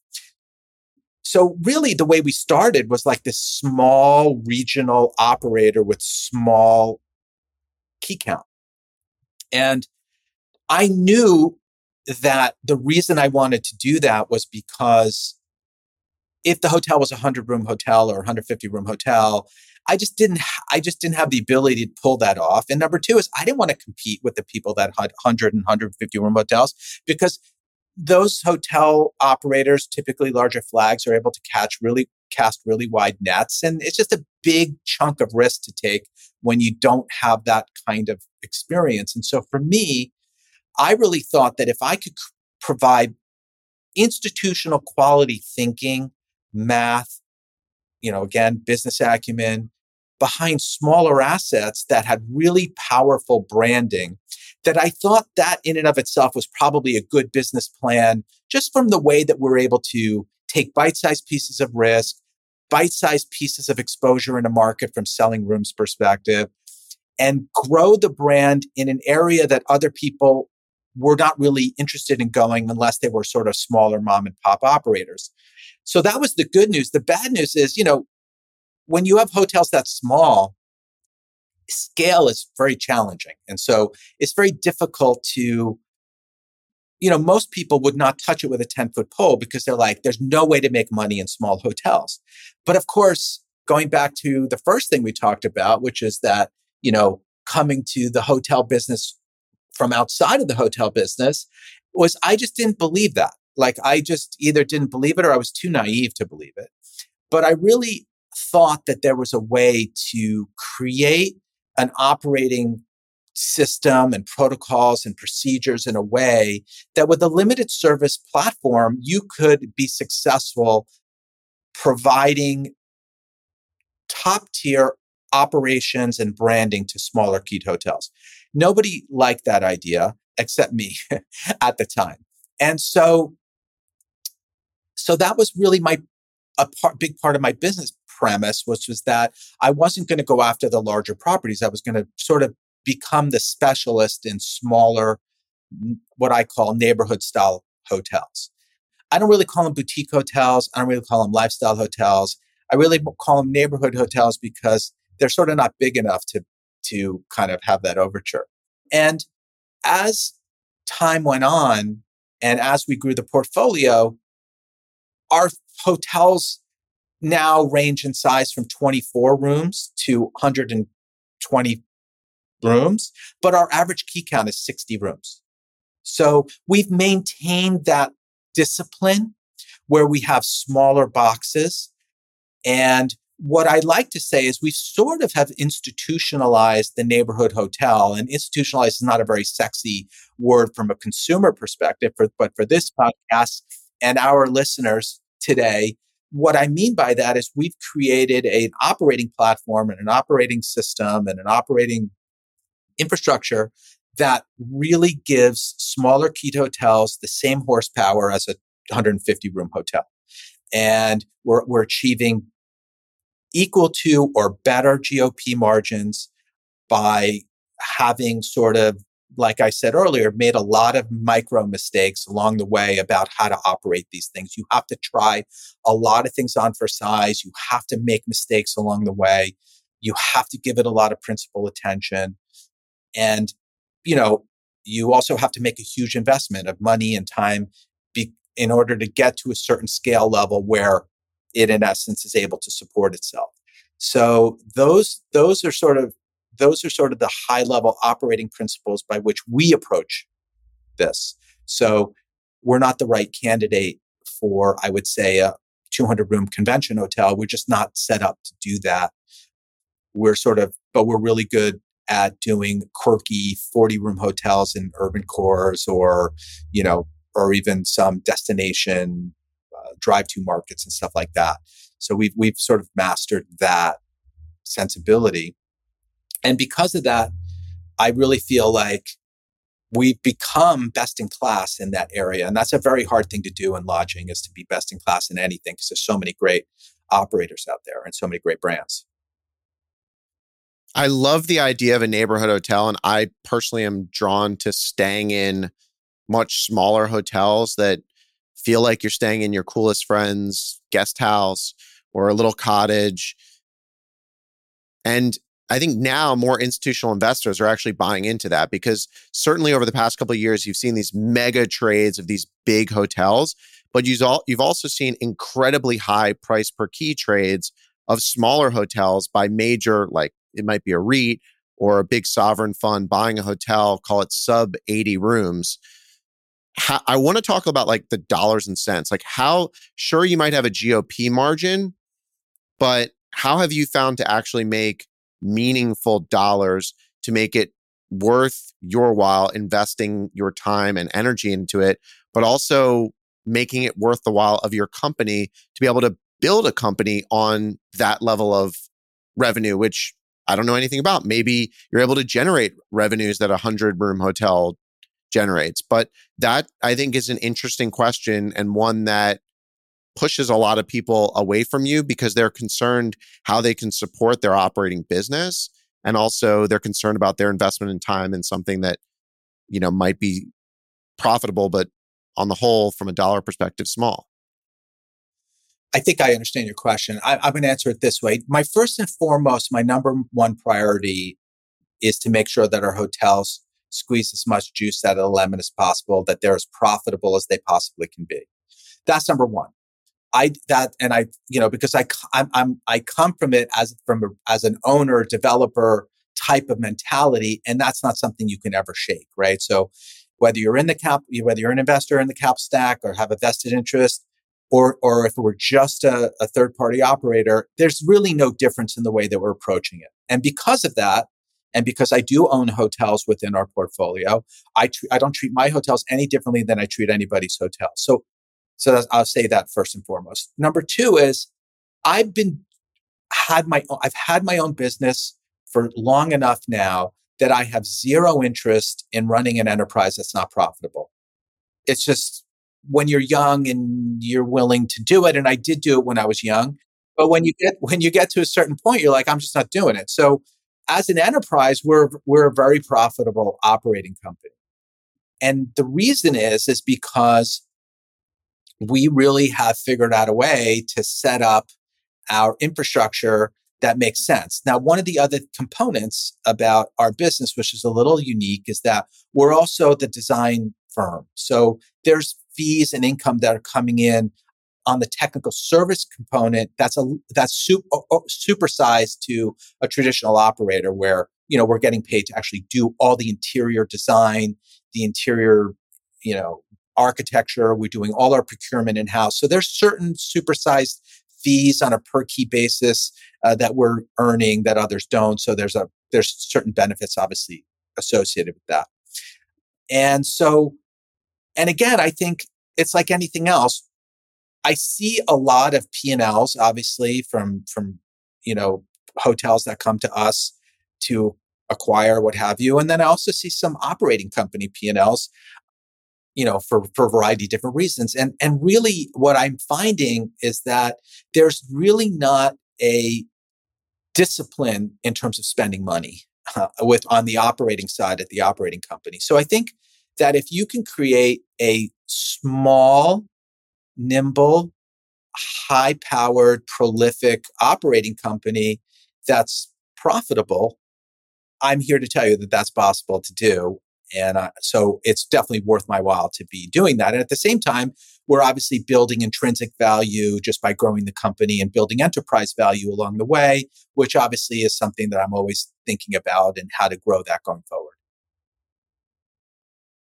So really the way we started was like this small regional operator with small key count. And I knew that the reason I wanted to do that was because if the hotel was a 100 room hotel or 150 room hotel, I just didn't I just didn't have the ability to pull that off. And number 2 is I didn't want to compete with the people that had 100 and 150 room hotels because those hotel operators, typically larger flags, are able to catch really cast really wide nets. And it's just a big chunk of risk to take when you don't have that kind of experience. And so for me, I really thought that if I could provide institutional quality thinking, math, you know, again, business acumen behind smaller assets that had really powerful branding, that I thought that in and of itself was probably a good business plan just from the way that we're able to take bite sized pieces of risk, bite sized pieces of exposure in a market from selling rooms perspective and grow the brand in an area that other people were not really interested in going unless they were sort of smaller mom and pop operators. So that was the good news. The bad news is, you know, when you have hotels that small, scale is very challenging. And so it's very difficult to you know, most people would not touch it with a 10 foot pole because they're like, there's no way to make money in small hotels. But of course, going back to the first thing we talked about, which is that, you know, coming to the hotel business from outside of the hotel business was I just didn't believe that. Like I just either didn't believe it or I was too naive to believe it. But I really thought that there was a way to create an operating system and protocols and procedures in a way that with a limited service platform, you could be successful providing top tier operations and branding to smaller keyed hotels. Nobody liked that idea except me at the time. And so, so that was really my, a part, big part of my business premise, which was that I wasn't going to go after the larger properties. I was going to sort of become the specialist in smaller, what I call neighborhood style hotels. I don't really call them boutique hotels. I don't really call them lifestyle hotels. I really call them neighborhood hotels because they're sort of not big enough to, to kind of have that overture. And as time went on and as we grew the portfolio, our hotels now range in size from 24 rooms to 120 rooms, but our average key count is 60 rooms. So we've maintained that discipline where we have smaller boxes. And what I'd like to say is we sort of have institutionalized the neighborhood hotel and institutionalized is not a very sexy word from a consumer perspective, for, but for this podcast and our listeners today, what I mean by that is we've created an operating platform and an operating system and an operating infrastructure that really gives smaller keyed hotels the same horsepower as a 150 room hotel. And we're, we're achieving equal to or better GOP margins by having sort of, like I said earlier, made a lot of micro mistakes along the way about how to operate these things. You have to try a lot of things on for size. You have to make mistakes along the way. You have to give it a lot of principal attention. And, you know, you also have to make a huge investment of money and time be, in order to get to a certain scale level where it, in essence, is able to support itself. So those, those are sort of, those are sort of the high level operating principles by which we approach this. So we're not the right candidate for, I would say, a 200 room convention hotel. We're just not set up to do that. We're sort of, but we're really good at doing quirky 40 room hotels in urban cores or, you know, or even some destination drive to markets and stuff like that. So we've, we've sort of mastered that sensibility. And because of that, I really feel like we've become best in class in that area. And that's a very hard thing to do in lodging is to be best in class in anything because there's so many great operators out there and so many great brands. I love the idea of a neighborhood hotel, and I personally am drawn to staying in much smaller hotels that feel like you're staying in your coolest friend's guest house or a little cottage. And I think now more institutional investors are actually buying into that because certainly over the past couple of years, you've seen these mega trades of these big hotels, but you've also seen incredibly high price per key trades of smaller hotels by major like it might be a REIT or a big sovereign fund buying a hotel, call it sub 80 rooms. How, I want to talk about like the dollars and cents. Like, how sure you might have a GOP margin, but how have you found to actually make meaningful dollars to make it worth your while investing your time and energy into it, but also making it worth the while of your company to be able to build a company on that level of revenue, which I don't know anything about. Maybe you're able to generate revenues that a hundred room hotel generates. But that I think is an interesting question and one that pushes a lot of people away from you because they're concerned how they can support their operating business. And also they're concerned about their investment in time in something that, you know, might be profitable, but on the whole, from a dollar perspective, small. I think I understand your question. I, I'm going to answer it this way. My first and foremost, my number one priority is to make sure that our hotels squeeze as much juice out of the lemon as possible, that they're as profitable as they possibly can be. That's number one. I that and I you know because I I'm, I'm I come from it as from a, as an owner developer type of mentality, and that's not something you can ever shake, right? So whether you're in the cap, whether you're an investor in the cap stack or have a vested interest, or or if we're just a, a third party operator, there's really no difference in the way that we're approaching it. And because of that, and because I do own hotels within our portfolio, I tr- I don't treat my hotels any differently than I treat anybody's hotel. So so I'll say that first and foremost. Number two is I've been had my I've had my own business for long enough now that I have zero interest in running an enterprise that's not profitable. It's just when you're young and you're willing to do it. And I did do it when I was young. But when you get when you get to a certain point, you're like, I'm just not doing it. So as an enterprise, we're we're a very profitable operating company. And the reason is is because we really have figured out a way to set up our infrastructure that makes sense. Now, one of the other components about our business, which is a little unique, is that we're also the design firm. So there's fees and income that are coming in on the technical service component. That's a that's super, supersized to a traditional operator where you know we're getting paid to actually do all the interior design, the interior, you know, architecture. We're doing all our procurement in house. So there's certain supersized fees on a per key basis uh, that we're earning that others don't. So there's a there's certain benefits obviously associated with that. And so, and again, I think it's like anything else. I see a lot of P and Ls, obviously, from from you know hotels that come to us to acquire what have you, and then I also see some operating company P and Ls you know, for, for a variety of different reasons. And, and really what I'm finding is that there's really not a discipline in terms of spending money uh, with on the operating side at the operating company. So I think that if you can create a small, nimble, high powered, prolific operating company that's profitable, I'm here to tell you that that's possible to do. And uh, so it's definitely worth my while to be doing that. And at the same time, we're obviously building intrinsic value just by growing the company and building enterprise value along the way, which obviously is something that I'm always thinking about and how to grow that going forward.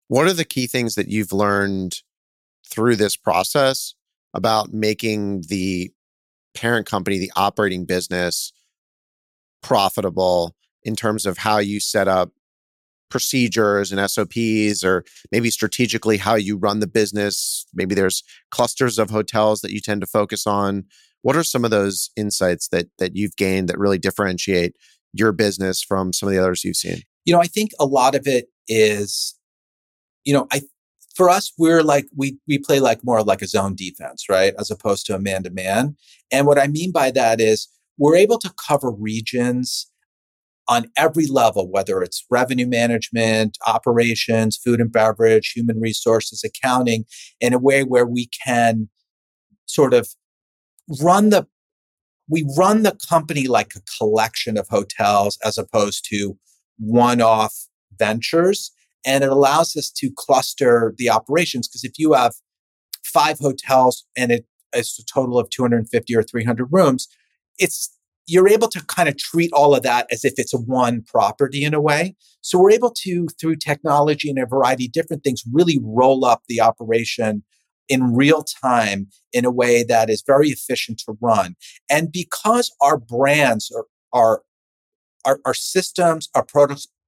What are the key things that you've learned through this process about making the parent company, the operating business, profitable in terms of how you set up procedures and SOPs, or maybe strategically how you run the business. Maybe there's clusters of hotels that you tend to focus on. What are some of those insights that that you've gained that really differentiate your business from some of the others you've seen? You know, I think a lot of it is, you know, I for us, we're like we we play like more like a zone defense, right, as opposed to a man to man. And what I mean by that is we're able to cover regions on every level, whether it's revenue management, operations, food and beverage, human resources, accounting, in a way where we can sort of run the we run the company like a collection of hotels as opposed to one-off ventures and it allows us to cluster the operations because if you have five hotels and it is a total of 250 or 300 rooms it's you're able to kind of treat all of that as if it's one property in a way. So we're able to, through technology and a variety of different things, really roll up the operation in real time in a way that is very efficient to run. And because our brands are, are our, our systems, our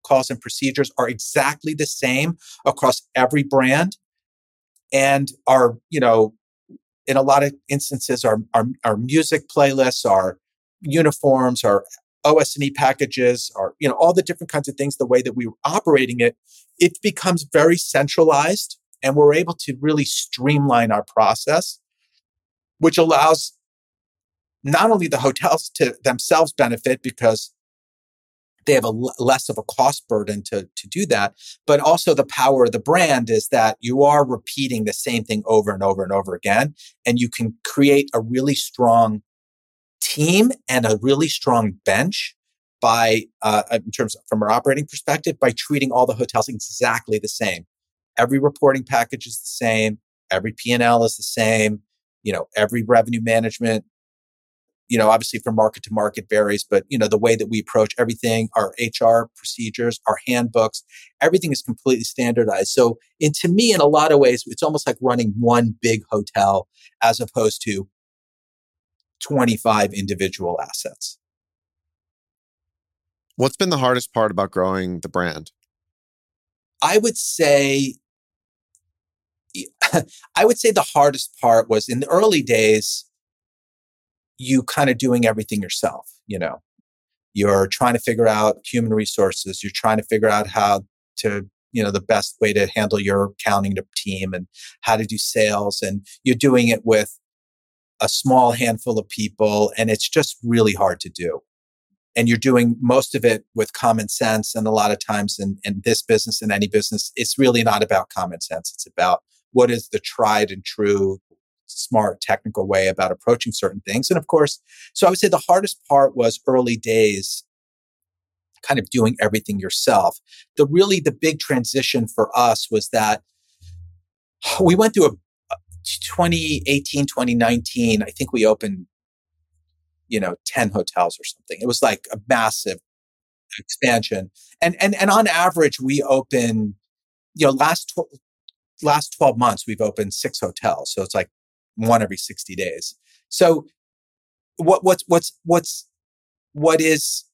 protocols and procedures are exactly the same across every brand and our, you know, in a lot of instances, our, our, our music playlists, our uniforms, our OS&E packages, our, you know, all the different kinds of things, the way that we were operating it, it becomes very centralized and we're able to really streamline our process, which allows not only the hotels to themselves benefit because they have a l- less of a cost burden to, to do that, but also the power of the brand is that you are repeating the same thing over and over and over again, and you can create a really strong team and a really strong bench by, uh, in terms of, from our operating perspective, by treating all the hotels exactly the same. Every reporting package is the same. Every P&L is the same. You know, every revenue management you know, obviously from market to market varies, but you know, the way that we approach everything, our HR procedures, our handbooks, everything is completely standardized. So, and to me, in a lot of ways, it's almost like running one big hotel as opposed to 25 individual assets. What's been the hardest part about growing the brand? I would say I would say the hardest part was in the early days you kind of doing everything yourself, you know. You're trying to figure out human resources, you're trying to figure out how to, you know, the best way to handle your accounting team and how to do sales and you're doing it with a small handful of people and it's just really hard to do. And you're doing most of it with common sense. And a lot of times in, in this business and any business, it's really not about common sense. It's about what is the tried and true smart technical way about approaching certain things. And of course, so I would say the hardest part was early days kind of doing everything yourself. The really the big transition for us was that we went through a 2018 2019 I think we opened you know 10 hotels or something. It was like a massive expansion. And and and on average we open you know last tw- last 12 months we've opened six hotels. So it's like one every 60 days. So what what's what's what's what is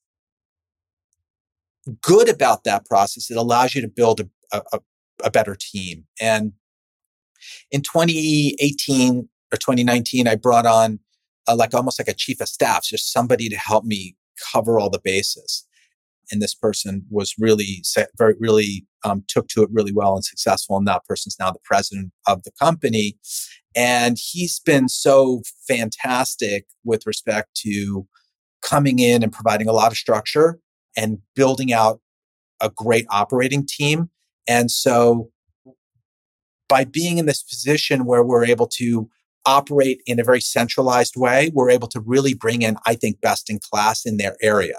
good about that process? It allows you to build a, a, a better team. And in 2018 or 2019, I brought on uh, like almost like a chief of staff, just somebody to help me cover all the bases. And this person was really very really um, took to it really well and successful. And that person's now the president of the company. And he's been so fantastic with respect to coming in and providing a lot of structure and building out a great operating team. And so by being in this position where we're able to operate in a very centralized way, we're able to really bring in, I think, best in class in their area.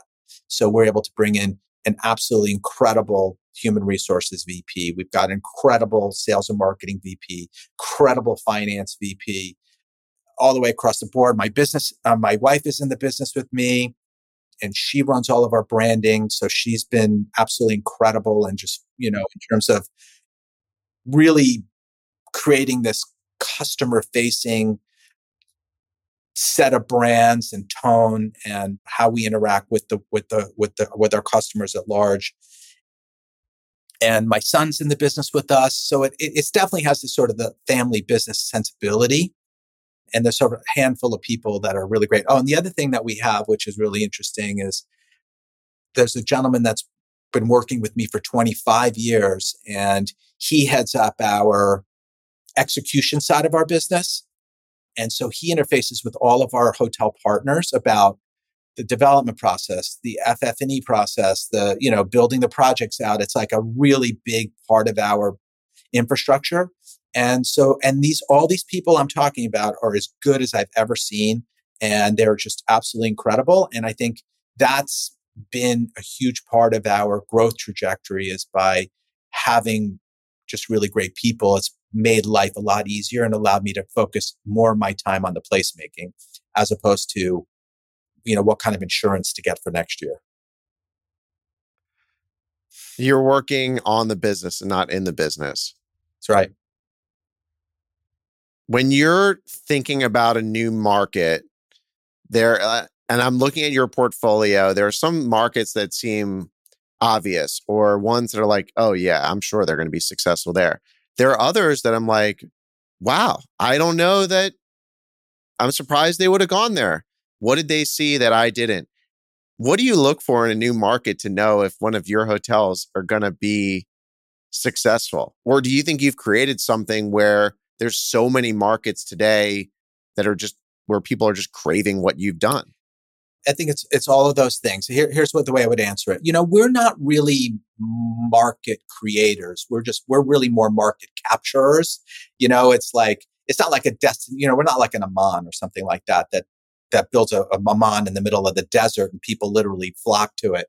So we're able to bring in an absolutely incredible human resources VP. We've got incredible sales and marketing VP, credible finance VP, all the way across the board. My business, uh, my wife is in the business with me and she runs all of our branding. So she's been absolutely incredible and just, you know, in terms of really creating this customer facing set of brands and tone and how we interact with the with the with the with our customers at large and my son's in the business with us. So it, it, definitely has this sort of the family business sensibility. And there's sort of a handful of people that are really great. Oh, and the other thing that we have, which is really interesting, is there's a gentleman that's been working with me for 25 years, and he heads up our execution side of our business. And so he interfaces with all of our hotel partners about the development process, the FF&E process, the, you know, building the projects out. It's like a really big part of our infrastructure. And so, and these, all these people I'm talking about are as good as I've ever seen. And they're just absolutely incredible. And I think that's been a huge part of our growth trajectory is by having just really great people. It's made life a lot easier and allowed me to focus more of my time on the placemaking as opposed to you know, what kind of insurance to get for next year. You're working on the business and not in the business. That's right. When you're thinking about a new market, there, uh, and I'm looking at your portfolio, there are some markets that seem obvious or ones that are like, oh, yeah, I'm sure they're going to be successful there. There are others that I'm like, wow, I don't know that I'm surprised they would have gone there. What did they see that I didn't? What do you look for in a new market to know if one of your hotels are going to be successful? Or do you think you've created something where there's so many markets today that are just where people are just craving what you've done? I think it's it's all of those things. Here, here's what the way I would answer it. You know, we're not really market creators. We're just we're really more market capturers. You know, it's like it's not like a destiny. You know, we're not like an Aman or something like that that that builds a, a maman in the middle of the desert and people literally flock to it.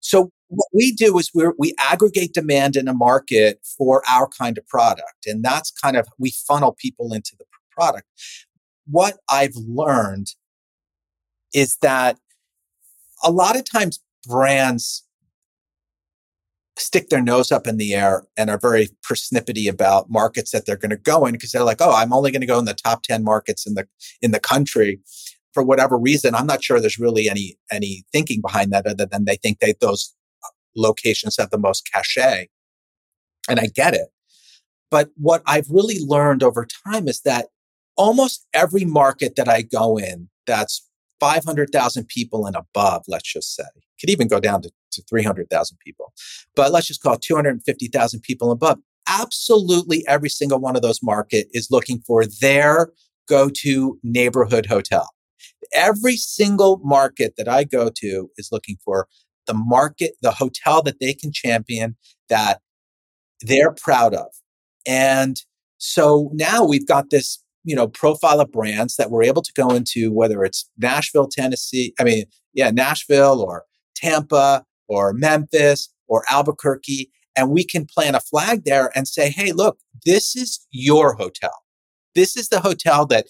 So what we do is we we aggregate demand in a market for our kind of product. And that's kind of, we funnel people into the product. What I've learned is that a lot of times brands stick their nose up in the air and are very persnippety about markets that they're going to go in because they're like, oh, I'm only going to go in the top 10 markets in the in the country for whatever reason. I'm not sure there's really any any thinking behind that other than they think that those uh, locations have the most cachet. And I get it. But what I've really learned over time is that almost every market that I go in that's 500,000 people and above, let's just say, could even go down to, to 300,000 people, but let's just call it 250,000 people above. Absolutely every single one of those market is looking for their go-to neighborhood hotel. Every single market that I go to is looking for the market, the hotel that they can champion that they're proud of. And so now we've got this you know profile of brands that we're able to go into whether it's Nashville, Tennessee, I mean, yeah, Nashville or Tampa or Memphis or Albuquerque and we can plant a flag there and say, "Hey, look, this is your hotel. This is the hotel that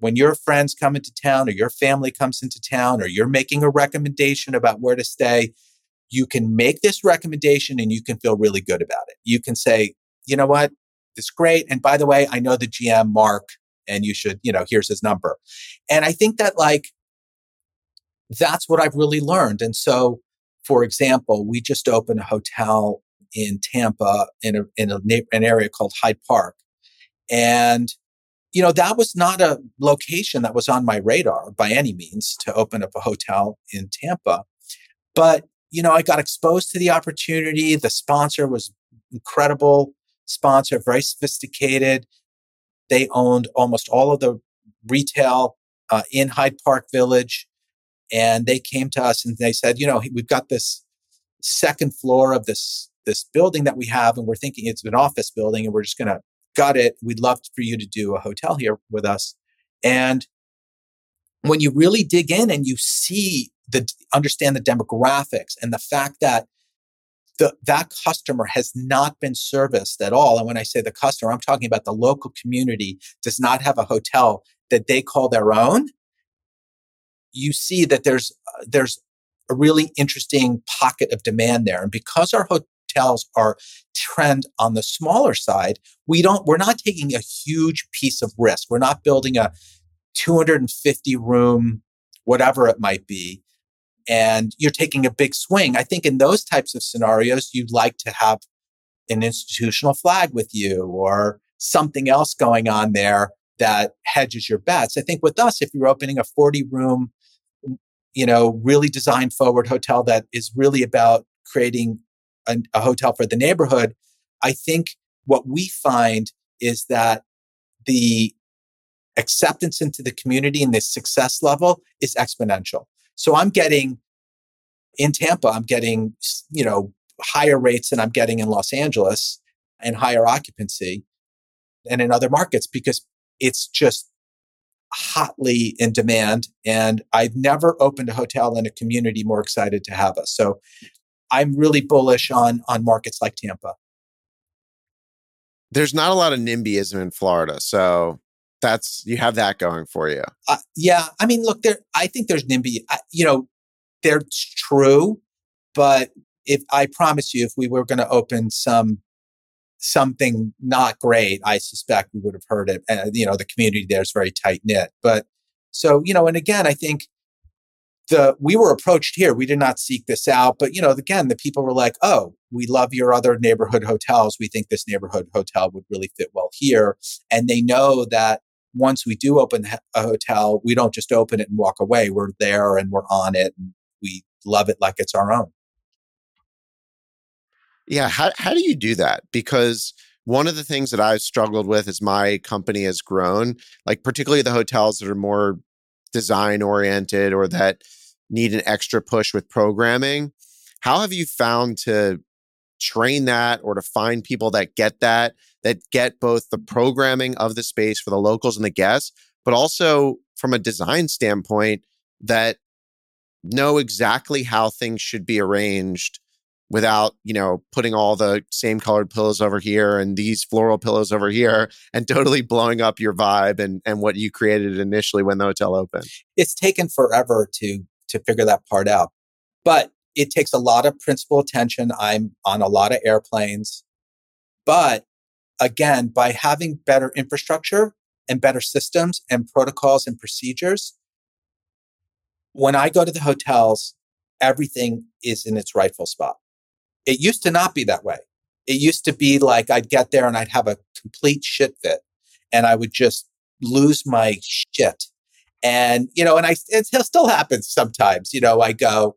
when your friends come into town or your family comes into town or you're making a recommendation about where to stay, you can make this recommendation and you can feel really good about it. You can say, you know what? It's great. And by the way, I know the GM, Mark, and you should, you know, here's his number. And I think that like, that's what I've really learned. And so, for example, we just opened a hotel in Tampa in a, in a, an area called Hyde Park. And, you know, that was not a location that was on my radar by any means to open up a hotel in Tampa. But, you know, I got exposed to the opportunity. The sponsor was incredible sponsor, very sophisticated. They owned almost all of the retail uh, in Hyde Park Village. And they came to us and they said, you know, we've got this second floor of this, this building that we have, and we're thinking it's an office building and we're just going to gut it. We'd love for you to do a hotel here with us. And when you really dig in and you see the, understand the demographics and the fact that the, that customer has not been serviced at all. And when I say the customer, I'm talking about the local community does not have a hotel that they call their own. You see that there's, uh, there's a really interesting pocket of demand there. And because our hotels are trend on the smaller side, we don't, we're not taking a huge piece of risk. We're not building a 250 room, whatever it might be and you're taking a big swing. I think in those types of scenarios, you'd like to have an institutional flag with you or something else going on there that hedges your bets. I think with us, if you're opening a 40 room, you know, really design forward hotel that is really about creating a, a hotel for the neighborhood, I think what we find is that the acceptance into the community and the success level is exponential. So I'm getting in Tampa, I'm getting, you know, higher rates than I'm getting in Los Angeles and higher occupancy and in other markets because it's just hotly in demand. And I've never opened a hotel in a community more excited to have us. So I'm really bullish on, on markets like Tampa. There's not a lot of NIMBYism in Florida. So that's you have that going for you. Uh, yeah, I mean, look, there. I think there's NIMBY. I, you know, they're true, but if I promise you, if we were going to open some something not great, I suspect we would have heard it. And you know, the community there is very tight knit. But so you know, and again, I think the we were approached here. We did not seek this out, but you know, again, the people were like, "Oh, we love your other neighborhood hotels. We think this neighborhood hotel would really fit well here." And they know that once we do open a hotel, we don't just open it and walk away. We're there and we're on it and we love it like it's our own. Yeah. How, how do you do that? Because one of the things that I've struggled with as my company has grown, like particularly the hotels that are more design oriented or that need an extra push with programming. How have you found to train that or to find people that get that, that get both the programming of the space for the locals and the guests, but also from a design standpoint that know exactly how things should be arranged without you know putting all the same colored pillows over here and these floral pillows over here and totally blowing up your vibe and and what you created initially when the hotel opened. It's taken forever to to figure that part out but it takes a lot of principal attention i'm on a lot of airplanes but again by having better infrastructure and better systems and protocols and procedures when i go to the hotels everything is in its rightful spot it used to not be that way. It used to be like I'd get there and I'd have a complete shit fit and I would just lose my shit. And, you know, and I, it still happens sometimes, you know, I go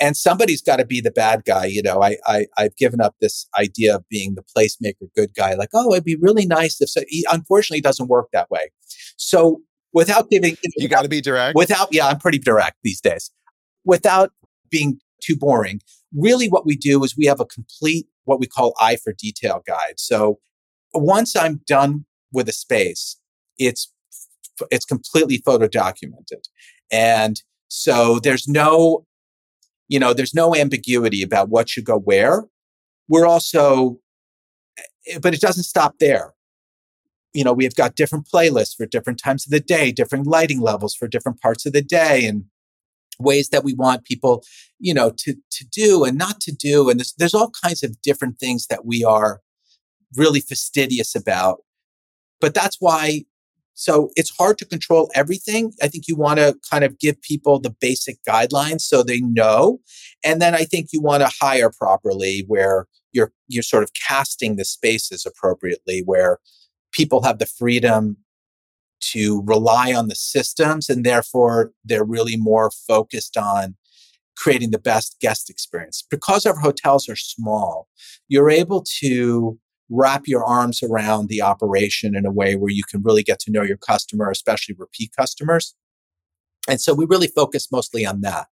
and somebody's got to be the bad guy. You know, I, I, I've given up this idea of being the placemaker, good guy, like, oh, it'd be really nice if so. He, unfortunately, doesn't work that way. So without giving, you got to be direct. Without, yeah, I'm pretty direct these days. Without being too boring, really what we do is we have a complete, what we call eye for detail guide. So once I'm done with a space, it's, it's completely photo documented. And so there's no, you know, there's no ambiguity about what should go where. We're also, eh, but it doesn't stop there. You know, we've got different playlists for different times of the day, different lighting levels for different parts of the day. And ways that we want people, you know, to, to do and not to do. And there's, there's all kinds of different things that we are really fastidious about. But that's why, so it's hard to control everything. I think you want to kind of give people the basic guidelines so they know. And then I think you want to hire properly where you're, you're sort of casting the spaces appropriately where people have the freedom to rely on the systems and therefore they're really more focused on creating the best guest experience. Because our hotels are small, you're able to wrap your arms around the operation in a way where you can really get to know your customer, especially repeat customers. And so we really focus mostly on that.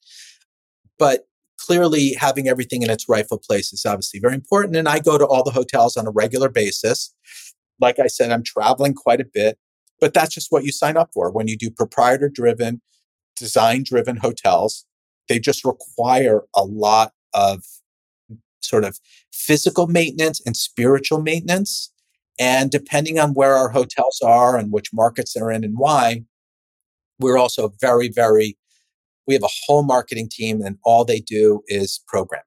But clearly having everything in its rightful place is obviously very important. And I go to all the hotels on a regular basis. Like I said, I'm traveling quite a bit. But that's just what you sign up for. When you do proprietor driven, design driven hotels, they just require a lot of sort of physical maintenance and spiritual maintenance. And depending on where our hotels are and which markets they're in and why, we're also very, very, we have a whole marketing team and all they do is programming.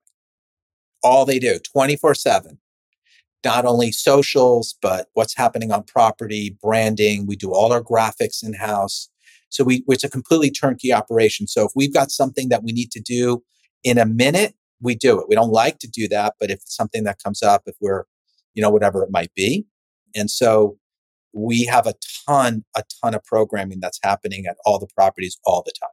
All they do 24 7 not only socials, but what's happening on property, branding. We do all our graphics in house. So we, it's a completely turnkey operation. So if we've got something that we need to do in a minute, we do it. We don't like to do that, but if it's something that comes up, if we're, you know, whatever it might be. And so we have a ton, a ton of programming that's happening at all the properties all the time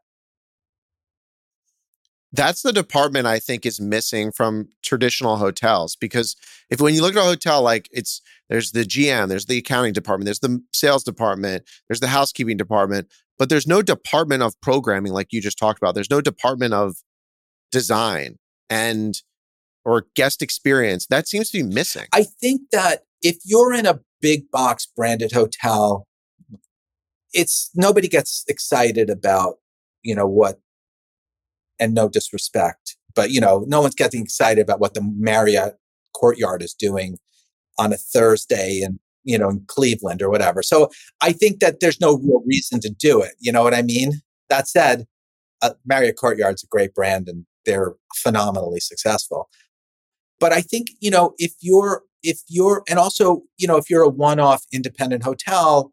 that's the department I think is missing from traditional hotels because if when you look at a hotel, like it's there's the GM, there's the accounting department, there's the sales department, there's the housekeeping department, but there's no department of programming like you just talked about. There's no department of design and or guest experience. That seems to be missing. I think that if you're in a big box branded hotel, it's nobody gets excited about, you know, what and no disrespect, but you know, no one's getting excited about what the Marriott courtyard is doing on a Thursday in you know in Cleveland or whatever. So I think that there's no real reason to do it. You know what I mean? That said, uh, Marriott Courtyard's a great brand and they're phenomenally successful. But I think you know if you're if you're and also you know if you're a one-off independent hotel,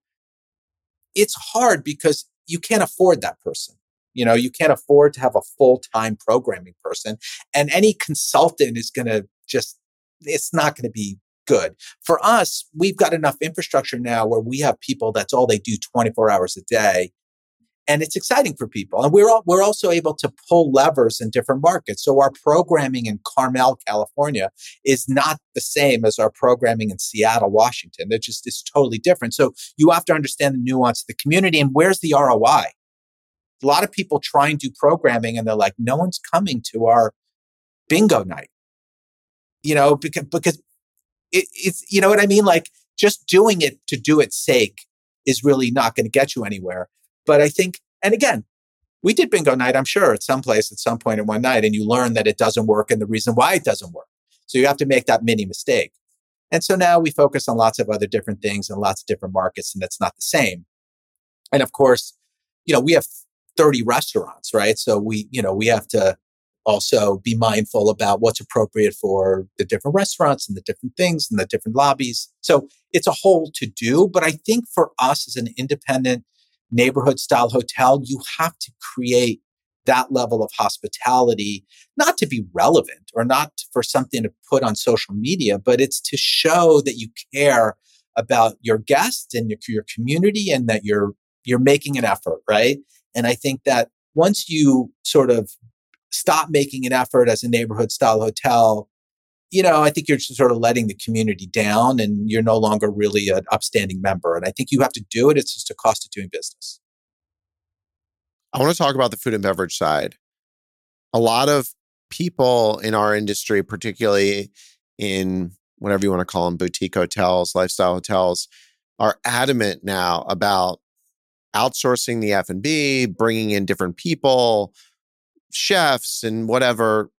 it's hard because you can't afford that person. You know, you can't afford to have a full time programming person. And any consultant is going to just, it's not going to be good. For us, we've got enough infrastructure now where we have people that's all they do 24 hours a day. And it's exciting for people. And we're, all, we're also able to pull levers in different markets. So our programming in Carmel, California is not the same as our programming in Seattle, Washington. They're just, it's totally different. So you have to understand the nuance of the community and where's the ROI? a lot of people try and do programming and they're like, no one's coming to our bingo night. You know, because, because it, it's, you know what I mean? Like just doing it to do its sake is really not going to get you anywhere. But I think, and again, we did bingo night, I'm sure, at some place at some point in one night, and you learn that it doesn't work and the reason why it doesn't work. So you have to make that mini mistake. And so now we focus on lots of other different things and lots of different markets, and it's not the same. And of course, you know, we have 30 restaurants, right? So we, you know, we have to also be mindful about what's appropriate for the different restaurants and the different things and the different lobbies. So it's a whole to do. But I think for us as an independent neighborhood style hotel, you have to create that level of hospitality, not to be relevant or not for something to put on social media, but it's to show that you care about your guests and your, your community and that you're, you're making an effort, right? And I think that once you sort of stop making an effort as a neighborhood style hotel, you know, I think you're sort of letting the community down and you're no longer really an upstanding member. And I think you have to do it. It's just a cost of doing business. I want to talk about the food and beverage side. A lot of people in our industry, particularly in whatever you want to call them, boutique hotels, lifestyle hotels, are adamant now about outsourcing the F&B, bringing in different people, chefs and whatever.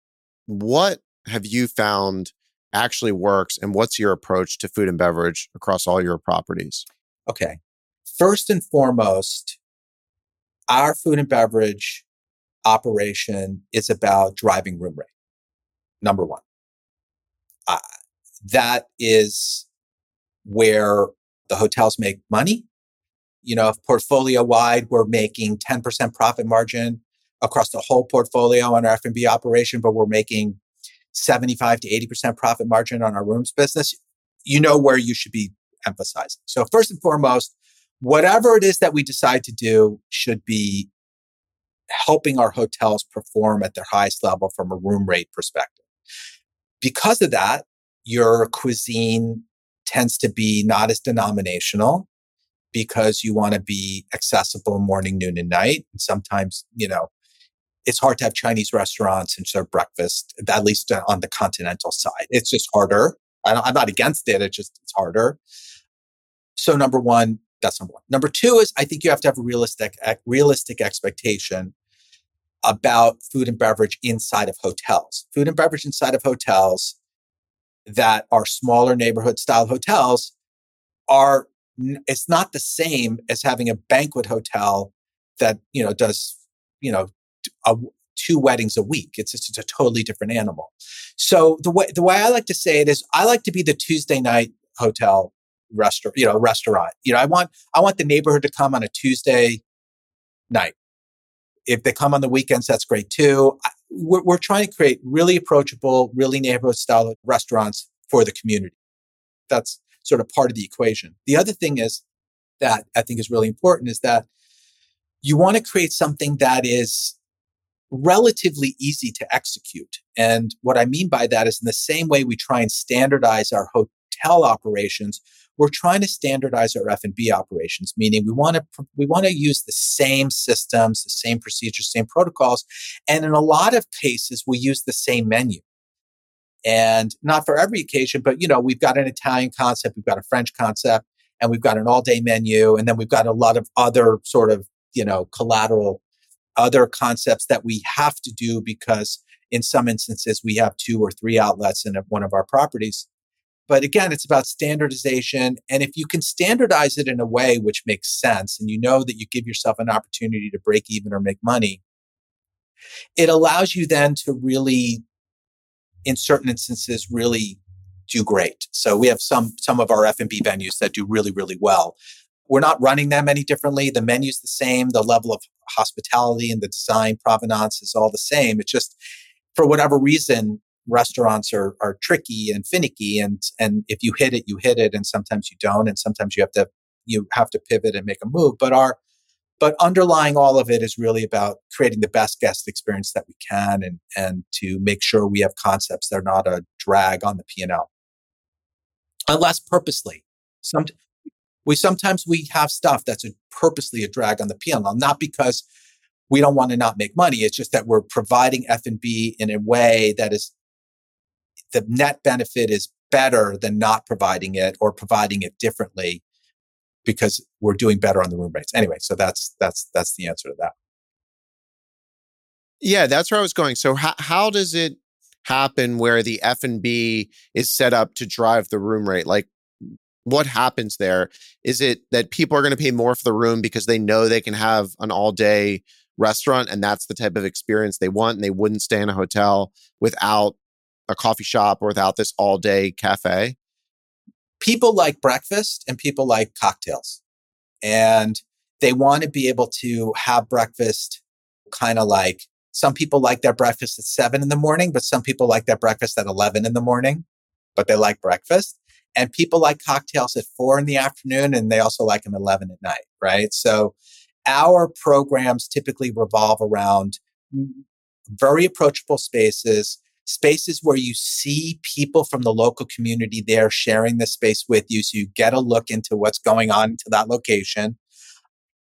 What have you found actually works and what's your approach to food and beverage across all your properties? Okay. First and foremost, our food and beverage operation is about driving room rate. Number one. Uh, that is where the hotels make money. You know, portfolio wide, we're making 10% profit margin across the whole portfolio on our F&B operation, but we're making 75 to 80% profit margin on our rooms business. You know where you should be emphasizing. So first and foremost, whatever it is that we decide to do should be helping our hotels perform at their highest level from a room rate perspective. Because of that, your cuisine tends to be not as denominational because you want to be accessible morning, noon, and night. And sometimes, you know, it's hard to have Chinese restaurants and serve breakfast, at least uh, on the continental side. It's just harder. I'm not against it. It's just, it's harder. So number one, that's number one. Number two is I think you have to have a realistic, realistic expectation about food and beverage inside of hotels. Food and beverage inside of hotels that are smaller neighborhood style hotels are it's not the same as having a banquet hotel that you know does you know a, two weddings a week it's just it's a totally different animal so the way the way i like to say it is i like to be the tuesday night hotel restaurant, you know, restaurant. You know, I want I want the neighborhood to come on a Tuesday night. If they come on the weekends, that's great too. We're, we're trying to create really approachable, really neighborhood style restaurants for the community. That's sort of part of the equation. The other thing is that I think is really important is that you want to create something that is relatively easy to execute. And what I mean by that is in the same way we try and standardize our hotel operations, we're trying to standardize our F&B operations, meaning we want to we want to use the same systems, the same procedures, same protocols, and in a lot of cases we use the same menu. And not for every occasion, but you know, we've got an Italian concept, we've got a French concept, and we've got an all-day menu, and then we've got a lot of other sort of, you know, collateral other concepts that we have to do because in some instances we have two or three outlets in one of our properties but again, it's about standardization. And if you can standardize it in a way which makes sense and you know that you give yourself an opportunity to break even or make money, it allows you then to really, in certain instances, really do great. So we have some, some of our F&B venues that do really, really well. We're not running them any differently. The menu's the same. The level of hospitality and the design provenance is all the same. It's just, for whatever reason, restaurants are are tricky and finicky and and if you hit it you hit it and sometimes you don't and sometimes you have to you have to pivot and make a move but our but underlying all of it is really about creating the best guest experience that we can and and to make sure we have concepts that are not a drag on the P&L unless purposely some we sometimes we have stuff that's a purposely a drag on the P&L not because we don't want to not make money it's just that we're providing F&B in a way that is the net benefit is better than not providing it or providing it differently. because we're doing better on the room rates. Anyway, so that's that's that's the answer to that. Yeah, that's where I was going. So how how does it happen where the F&B is set up to drive the room rate? Like what happens there? Is it that people are going to pay more for the room because they know they can have an all day restaurant and that's the type of experience they want and they wouldn't stay in a hotel without a coffee shop or without this all day cafe? People like breakfast and people like cocktails. And they want to be able to have breakfast kind of like some people like their breakfast at seven in the morning, but some people like their breakfast at 11 in the morning, but they like breakfast. And people like cocktails at four in the afternoon and they also like them 11 at night, right? So our programs typically revolve around very approachable spaces, spaces where you see people from the local community there sharing the space with you. So you get a look into what's going on to that location.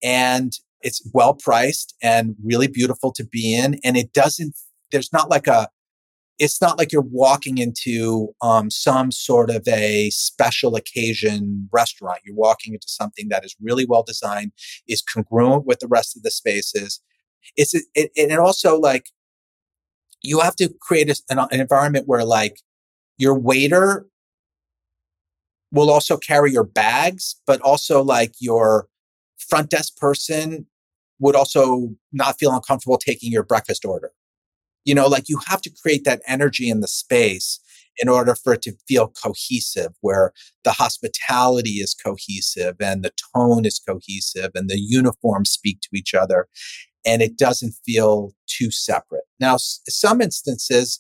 And it's well priced and really beautiful to be in. And it doesn't, there's not like a, it's not like you're walking into um, some sort of a special occasion restaurant. You're walking into something that is really well designed, is congruent with the rest of the spaces. It's it, it, also like you have to create a, an, an environment where like your waiter will also carry your bags, but also like your front desk person would also not feel uncomfortable taking your breakfast order. You know, like you have to create that energy in the space in order for it to feel cohesive, where the hospitality is cohesive and the tone is cohesive and the uniforms speak to each other and it doesn't feel too separate. Now, s- some instances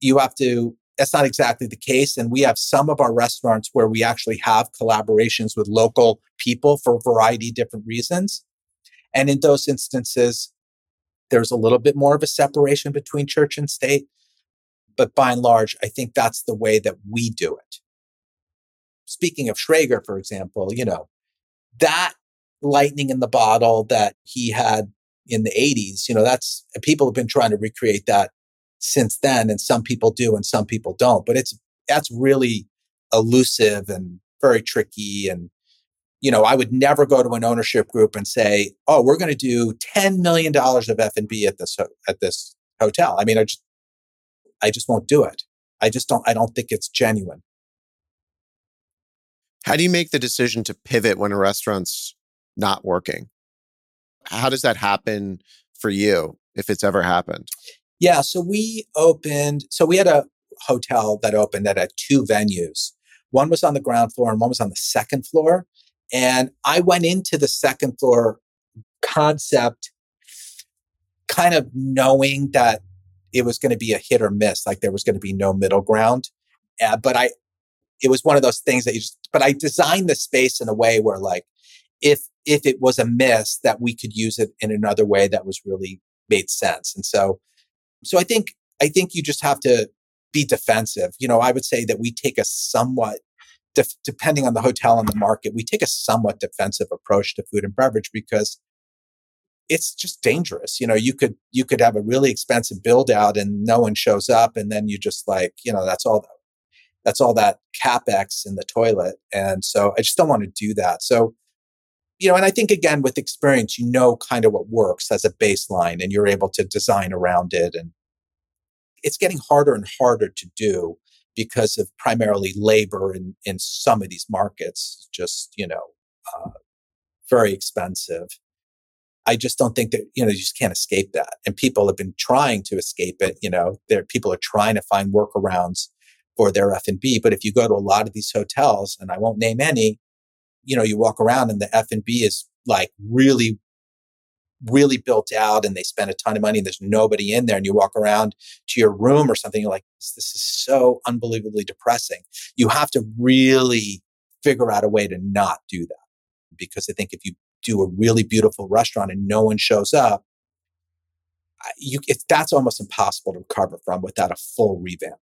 you have to, that's not exactly the case. And we have some of our restaurants where we actually have collaborations with local people for a variety of different reasons. And in those instances, there's a little bit more of a separation between church and state. But by and large, I think that's the way that we do it. Speaking of Schrager, for example, you know, that lightning in the bottle that he had in the 80s, you know, that's people have been trying to recreate that since then. And some people do and some people don't. But it's that's really elusive and very tricky and you know, I would never go to an ownership group and say, "Oh, we're going to do ten million dollars of F and B at this at this hotel." I mean, I just, I just won't do it. I just don't. I don't think it's genuine. How do you make the decision to pivot when a restaurant's not working? How does that happen for you, if it's ever happened? Yeah. So we opened. So we had a hotel that opened that had two venues. One was on the ground floor and one was on the second floor. And I went into the second floor concept kind of knowing that it was going to be a hit or miss, like there was going to be no middle ground. Uh, but I, it was one of those things that you just, but I designed the space in a way where like, if, if it was a miss that we could use it in another way that was really made sense. And so, so I think, I think you just have to be defensive. You know, I would say that we take a somewhat de- depending on the hotel and the market, we take a somewhat defensive approach to food and beverage because it's just dangerous. You know, you could you could have a really expensive build out and no one shows up, and then you just like you know that's all that's all that capex in the toilet, and so I just don't want to do that. So you know, and I think again with experience, you know kind of what works as a baseline, and you're able to design around it, and it's getting harder and harder to do because of primarily labor in, in some of these markets, just, you know, uh, very expensive. I just don't think that, you know, you just can't escape that. And people have been trying to escape it. You know, there, people are trying to find workarounds for their F&B. But if you go to a lot of these hotels, and I won't name any, you know, you walk around and the F&B is like really really built out and they spend a ton of money and there's nobody in there and you walk around to your room or something you're like this, this is so unbelievably depressing. You have to really figure out a way to not do that because i think if you do a really beautiful restaurant and no one shows up you that's almost impossible to recover from without a full revamp.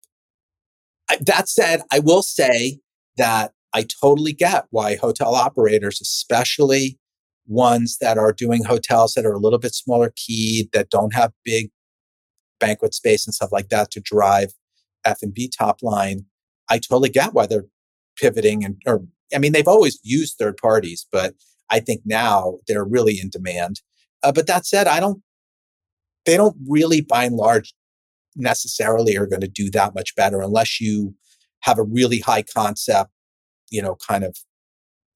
That said i will say that i totally get why hotel operators especially ones that are doing hotels that are a little bit smaller key, that don't have big banquet space and stuff like that to drive F&B top line. I totally get why they're pivoting and, or, I mean, they've always used third parties, but I think now they're really in demand. Uh, but that said, I don't, they don't really by and large necessarily are going to do that much better unless you have a really high concept, you know, kind of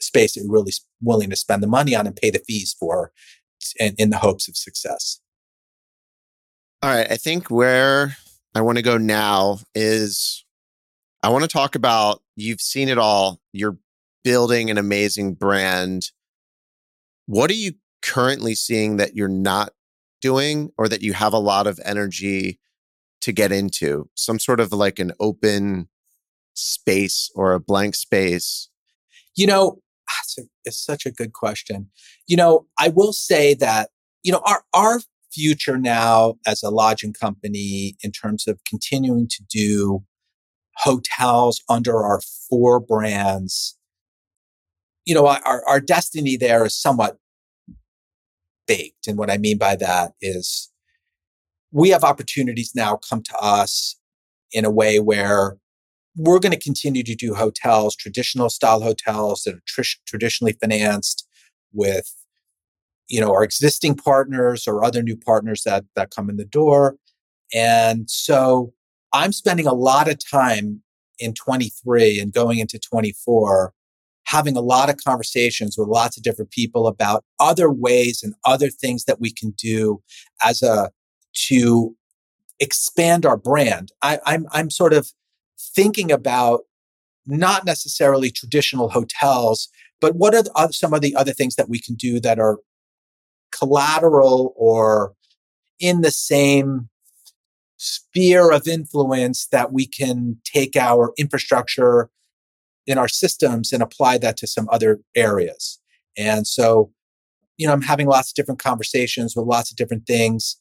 space that you're really willing to spend the money on and pay the fees for in, in the hopes of success. All right. I think where I want to go now is I want to talk about you've seen it all. You're building an amazing brand. What are you currently seeing that you're not doing or that you have a lot of energy to get into? Some sort of like an open space or a blank space? You know, it's, a, it's such a good question. You know, I will say that, you know, our, our future now as a lodging company in terms of continuing to do hotels under our four brands, you know, our, our destiny there is somewhat baked. And what I mean by that is we have opportunities now come to us in a way where we're going to continue to do hotels, traditional style hotels that are tr- traditionally financed with, you know, our existing partners or other new partners that, that come in the door. And so I'm spending a lot of time in 23 and going into 24 having a lot of conversations with lots of different people about other ways and other things that we can do as a to expand our brand. I, I'm I'm sort of thinking about not necessarily traditional hotels, but what are the, some of the other things that we can do that are collateral or in the same sphere of influence that we can take our infrastructure in our systems and apply that to some other areas. And so, you know, I'm having lots of different conversations with lots of different things.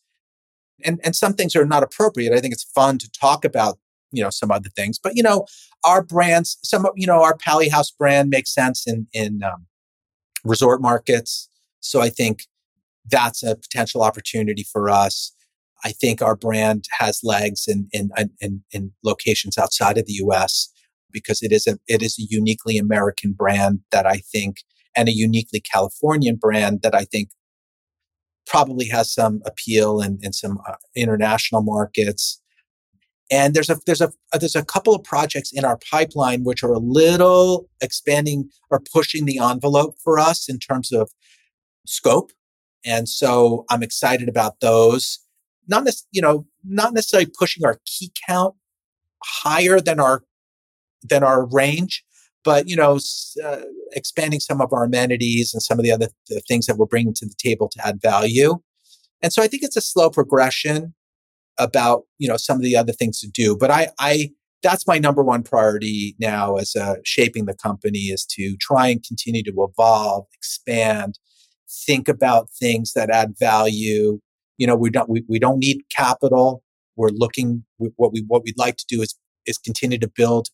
And, and some things are not appropriate. I think it's fun to talk about you know some other things. But you know our brands some of you know our Palihouse brand makes sense in in um, resort markets. So i think that's a potential opportunity for us. I think our brand has legs in in in, in locations outside of the us because it is a it is a uniquely american brand that i think and a uniquely californian brand that i think probably has some appeal in, in some uh, international markets and there's a there's a there's a couple of projects in our pipeline which are a little expanding or pushing the envelope for us in terms of scope. And so I'm excited about those. Not ne- you know, not necessarily pushing our key count higher than our than our range, but you know, uh, expanding some of our amenities and some of the other the things that we're bringing to the table to add value. And so I think it's a slow progression about you know some of the other things to do but i i that's my number one priority now as uh, shaping the company is to try and continue to evolve expand think about things that add value. You know we don't we, we don't need capital. We're looking what we what we'd like to do is is continue to build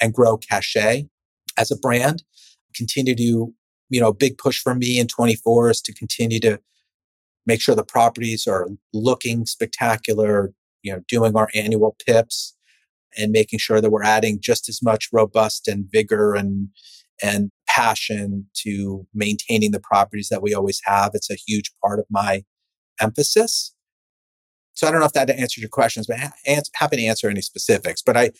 and grow cachet as a brand. Continue to you know big push for me in 24 is to continue to make sure the properties are looking spectacular, you know, doing our annual PIPs and making sure that we're adding just as much robust and vigor and and passion to maintaining the properties that we always have. It's a huge part of my emphasis. So I don't know if that answers your questions, but happy to answer any specifics. But I,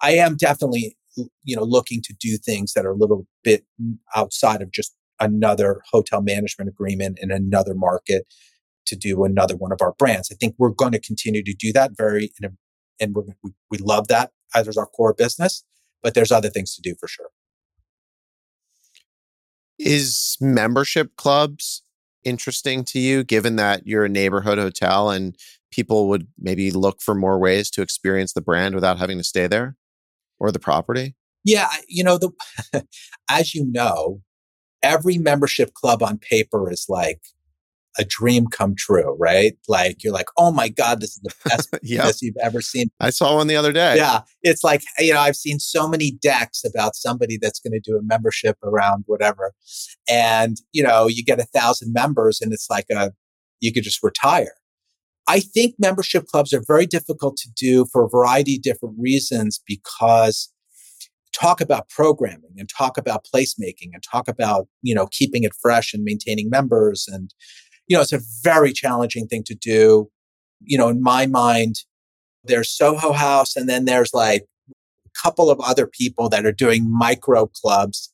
I am definitely, you know, looking to do things that are a little bit outside of just another hotel management agreement in another market to do another one of our brands. I think we're going to continue to do that very, and we we love that as our core business, but there's other things to do for sure. Is membership clubs interesting to you, given that you're a neighborhood hotel and people would maybe look for more ways to experience the brand without having to stay there or the property? Yeah, you know, the as you know, every membership club on paper is like a dream come true, right? Like you're like, oh my God, this is the best yep. you've ever seen. I saw one the other day. Yeah. It's like, you know, I've seen so many decks about somebody that's going to do a membership around whatever. And, you know, you get a thousand members and it's like a, you could just retire. I think membership clubs are very difficult to do for a variety of different reasons because talk about programming and talk about placemaking and talk about, you know, keeping it fresh and maintaining members. And, you know, it's a very challenging thing to do. You know, in my mind, there's Soho House and then there's like a couple of other people that are doing micro clubs,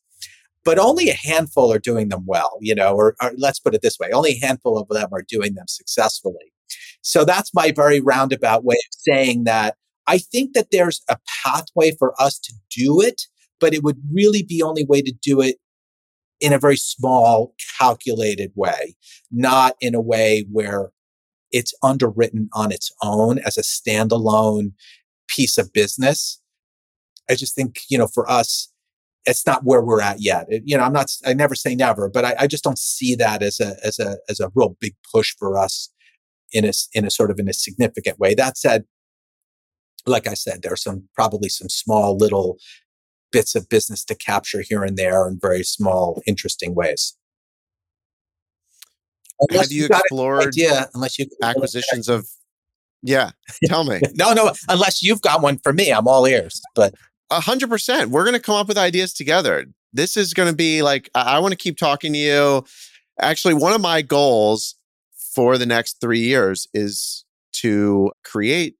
but only a handful are doing them well, you know, or, or let's put it this way, only a handful of them are doing them successfully. So that's my very roundabout way of saying that I think that there's a pathway for us to do it, but it would really be only way to do it in a very small, calculated way, not in a way where it's underwritten on its own as a standalone piece of business. I just think, you know, for us, it's not where we're at yet. It, you know, I'm not, I never say never, but I, I, just don't see that as a, as a, as a real big push for us in a, in a sort of in a significant way. That said, like I said, there are some probably some small little bits of business to capture here and there in very small, interesting ways. Unless Have you, you explored idea, unless you acquisitions of? Yeah, tell me. no, no. Unless you've got one for me, I'm all ears. But a hundred percent, we're going to come up with ideas together. This is going to be like I, I want to keep talking to you. Actually, one of my goals for the next three years is to create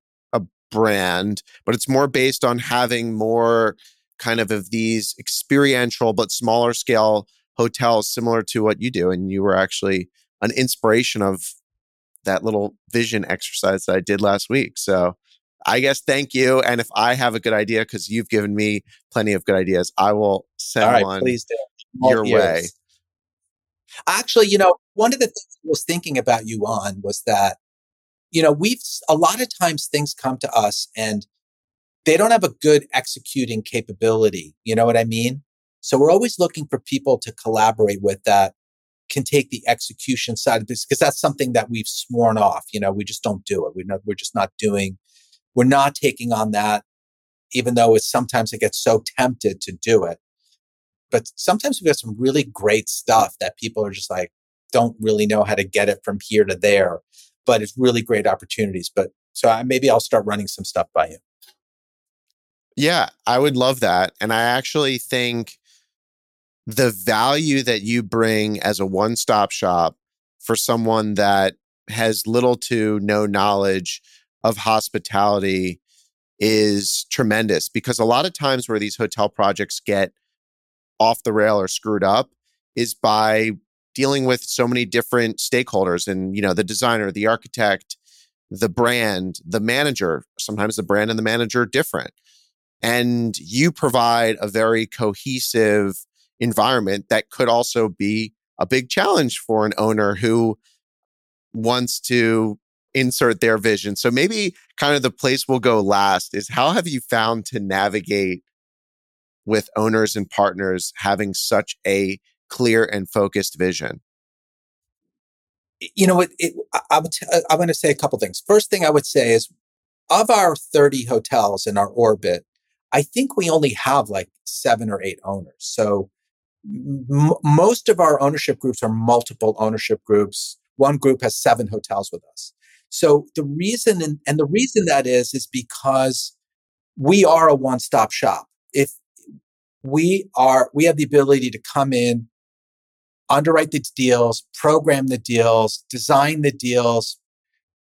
brand, but it's more based on having more kind of of these experiential but smaller scale hotels similar to what you do and you were actually an inspiration of that little vision exercise that I did last week. So I guess thank you. And if I have a good idea, because you've given me plenty of good ideas, I will send one please do. your way. Actually, you know, one of the things I was thinking about you on was that you know, we've a lot of times things come to us and they don't have a good executing capability. You know what I mean? So we're always looking for people to collaborate with that can take the execution side of this because that's something that we've sworn off. You know, we just don't do it. We're not, we're just not doing, we're not taking on that, even though it's sometimes it gets so tempted to do it. But sometimes we've got some really great stuff that people are just like, don't really know how to get it from here to there but it's really great opportunities. But so I, maybe I'll start running some stuff by you. Yeah, I would love that. And I actually think the value that you bring as a one stop shop for someone that has little to no knowledge of hospitality is tremendous because a lot of times where these hotel projects get off the rail or screwed up is by dealing with so many different stakeholders and you know the designer the architect the brand the manager sometimes the brand and the manager are different. And you provide a very cohesive environment that could also be a big challenge for an owner who wants to insert their vision. So maybe kind of the place we'll go last is how have you found to navigate with owners and partners having such a clear and focused vision? You know, it, it. T- uh, I'm going to say a couple things. First thing I would say is, of our 30 hotels in our orbit, I think we only have like seven or eight owners. So m- most of our ownership groups are multiple ownership groups. One group has seven hotels with us. So the reason, and, and the reason that is, is because we are a one-stop shop. If we are, we have the ability to come in, underwrite the deals, program the deals, design the deals,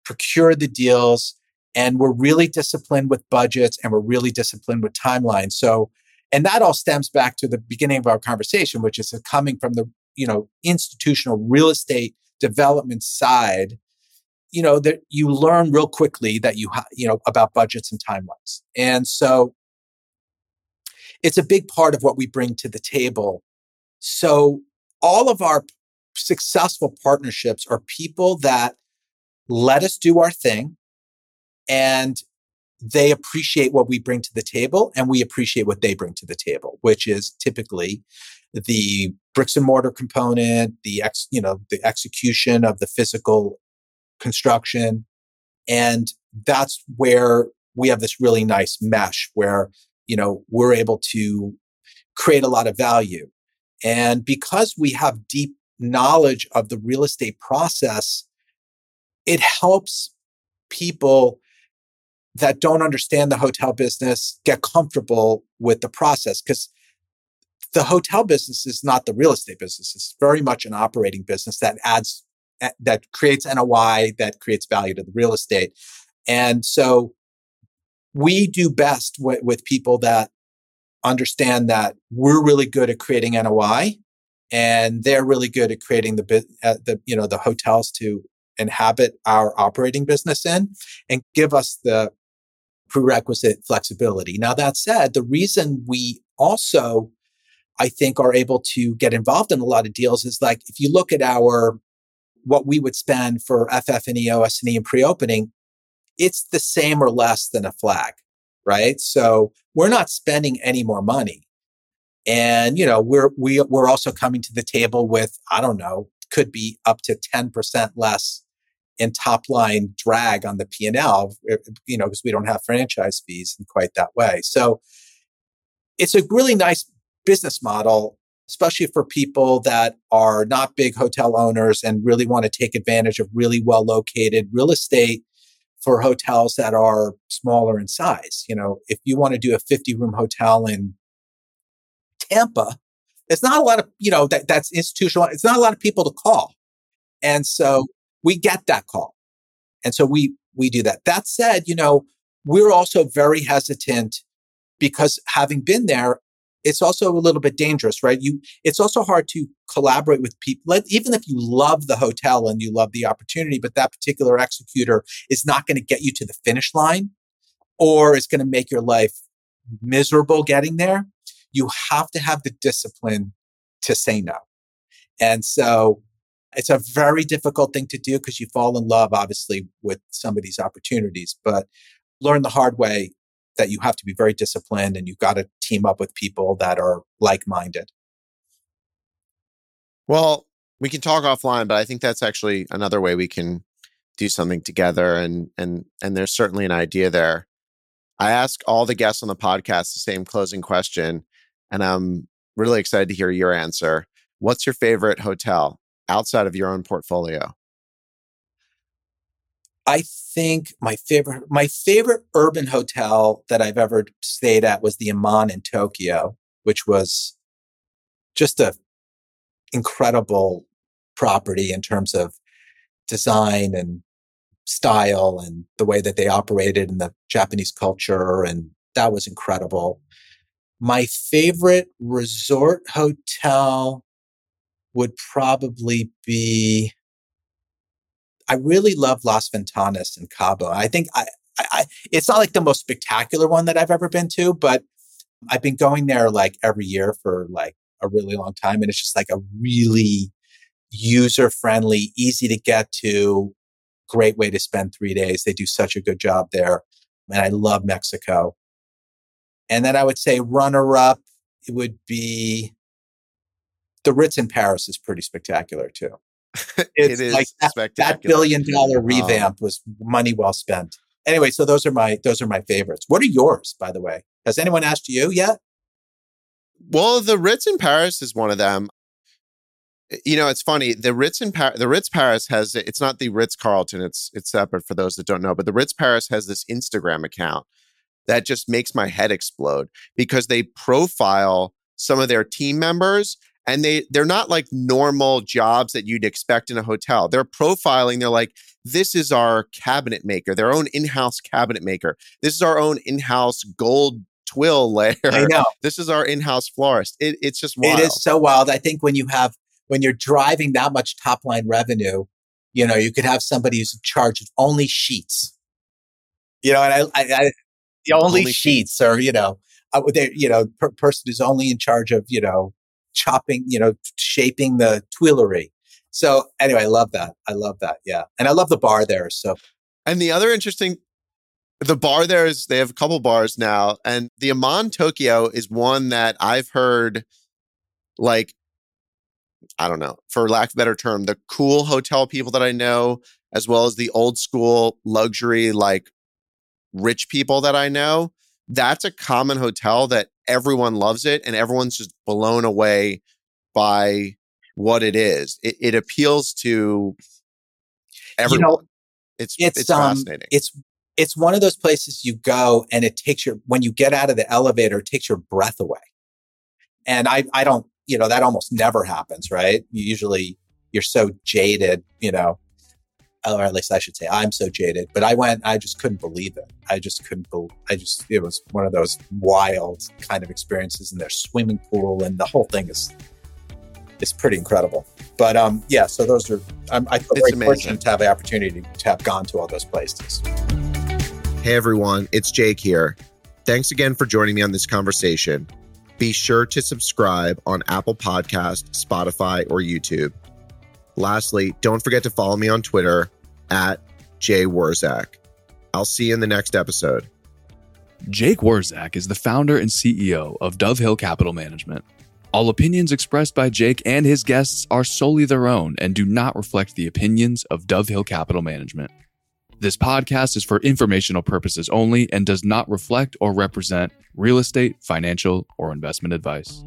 procure the deals. And we're really disciplined with budgets and we're really disciplined with timelines. So, and that all stems back to the beginning of our conversation, which is coming from the, you know, institutional real estate development side, you know, that you learn real quickly that you, ha- you know, about budgets and timelines. And so it's a big part of what we bring to the table. So all of our successful partnerships are people that let us do our thing and they appreciate what we bring to the table and we appreciate what they bring to the table which is typically the bricks and mortar component the ex you know the execution of the physical construction and that's where we have this really nice mesh where you know we're able to create a lot of value and because we have deep knowledge of the real estate process, it helps people that don't understand the hotel business get comfortable with the process because the hotel business is not the real estate business. It's very much an operating business that adds, that creates NOI, that creates value to the real estate. And so we do best with, with people that understand that we're really good at creating NOI and they're really good at creating the, uh, the, you know, the hotels to inhabit our operating business in and give us the prerequisite flexibility. Now, that said, the reason we also I think are able to get involved in a lot of deals is like if you look at our what we would spend for FF&E, OS&E and pre-opening, it's the same or less than a flag, right? So we're not spending any more money. And, you know, we're, we, we're also coming to the table with, I don't know, could be up to 10% less in top line drag on the P&L, eh, you know, because we don't have franchise fees in quite that way. So it's a really nice business model, especially for people that are not big hotel owners and really want to take advantage of really well located real estate for hotels that are smaller in size. You know, if you want to do a 50 room hotel in Tampa, it's not a lot of, you know, that, that's institutional. It's not a lot of people to call. And so we get that call. And so we, we do that. That said, you know, we're also very hesitant because having been there, it's also a little bit dangerous, right? You, it's also hard to collaborate with people, even if you love the hotel and you love the opportunity, but that particular executor is not going to get you to the finish line or it's going to make your life miserable getting there. You have to have the discipline to say no. And so it's a very difficult thing to do because you fall in love, obviously, with some of these opportunities, but learn the hard way that you have to be very disciplined and you've got to team up with people that are like minded. Well, we can talk offline, but I think that's actually another way we can do something together and and and there's certainly an idea there. I ask all the guests on the podcast the same closing question and I'm really excited to hear your answer. What's your favorite hotel outside of your own portfolio? I think my favorite my favorite urban hotel that I've ever stayed at was the Aman in Tokyo, which was just a incredible property in terms of design and style and the way that they operated in the Japanese culture and that was incredible. My favorite resort hotel would probably be I really love Las Ventanas in Cabo. I think I, I, it's not like the most spectacular one that I've ever been to, but I've been going there like every year for like a really long time. And it's just like a really user friendly, easy to get to, great way to spend three days. They do such a good job there. And I love Mexico. And then I would say runner up, it would be the Ritz in Paris is pretty spectacular too. it's it like that, that, billion dollar um, revamp um, was money well spent. Anyway, so those are my those are my favorites. What are yours, by the way? Has anyone asked you yet? Well, the Ritz in Paris is one of them. You know, it's funny. The Ritz in Paris, the Ritz Paris has it's not the Ritz Carlton. It's it's separate for those that don't know. But the Ritz Paris has this Instagram account that just makes my head explode because they profile some of their team members and they they're not like normal jobs that you'd expect in a hotel. They're profiling. They're like, this is our cabinet maker, their own in-house cabinet maker. This is our own in-house gold twill layer. I know. This is our in-house florist. It, it's just wild. It is so wild. I think when you have when you're driving that much top line revenue, you know, you could have somebody who's in charge of only sheets. You know, and I, I, I the only, only sheets, sheets, or you know, uh, they, you know, per- person who's only in charge of you know chopping, you know, shaping the Tuileries. So anyway, I love that. I love that. Yeah. And I love the bar there. So, and the other interesting, the bar there is they have a couple bars now, and the Aman Tokyo is one that I've heard like, I don't know, for lack of a better term, the cool hotel people that I know, as well as the old school luxury, like rich people that I know. That's a common hotel that everyone loves it and everyone's just blown away by what it is. It, it appeals to everyone. You know, it's it's, it's um, fascinating. It's it's one of those places you go and it takes your, when you get out of the elevator, it takes your breath away. And I, I don't, you know, that almost never happens, right? You usually, you're so jaded, you know, or at least I should say I'm so jaded, but I went, I just couldn't believe it. I just couldn't believe, I just, it was one of those wild kind of experiences in their swimming pool and the whole thing is, is pretty incredible. But um, yeah, so those are, I'm, I feel It's very amazing. fortunate to have the opportunity to have gone to all those places. Hey everyone, it's Jake here. Thanks again for joining me on this conversation. Be sure to subscribe on Apple Podcast, Spotify, or YouTube. Lastly, don't forget to follow me on Twitter at jwurzak. I'll see you in the next episode. Jake Wurzak is the founder and CEO of DoveHill Capital Management. All opinions expressed by Jake and his guests are solely their own and do not reflect the opinions of DoveHill Capital Management. This podcast is for informational purposes only and does not reflect or represent real estate, financial, or investment advice.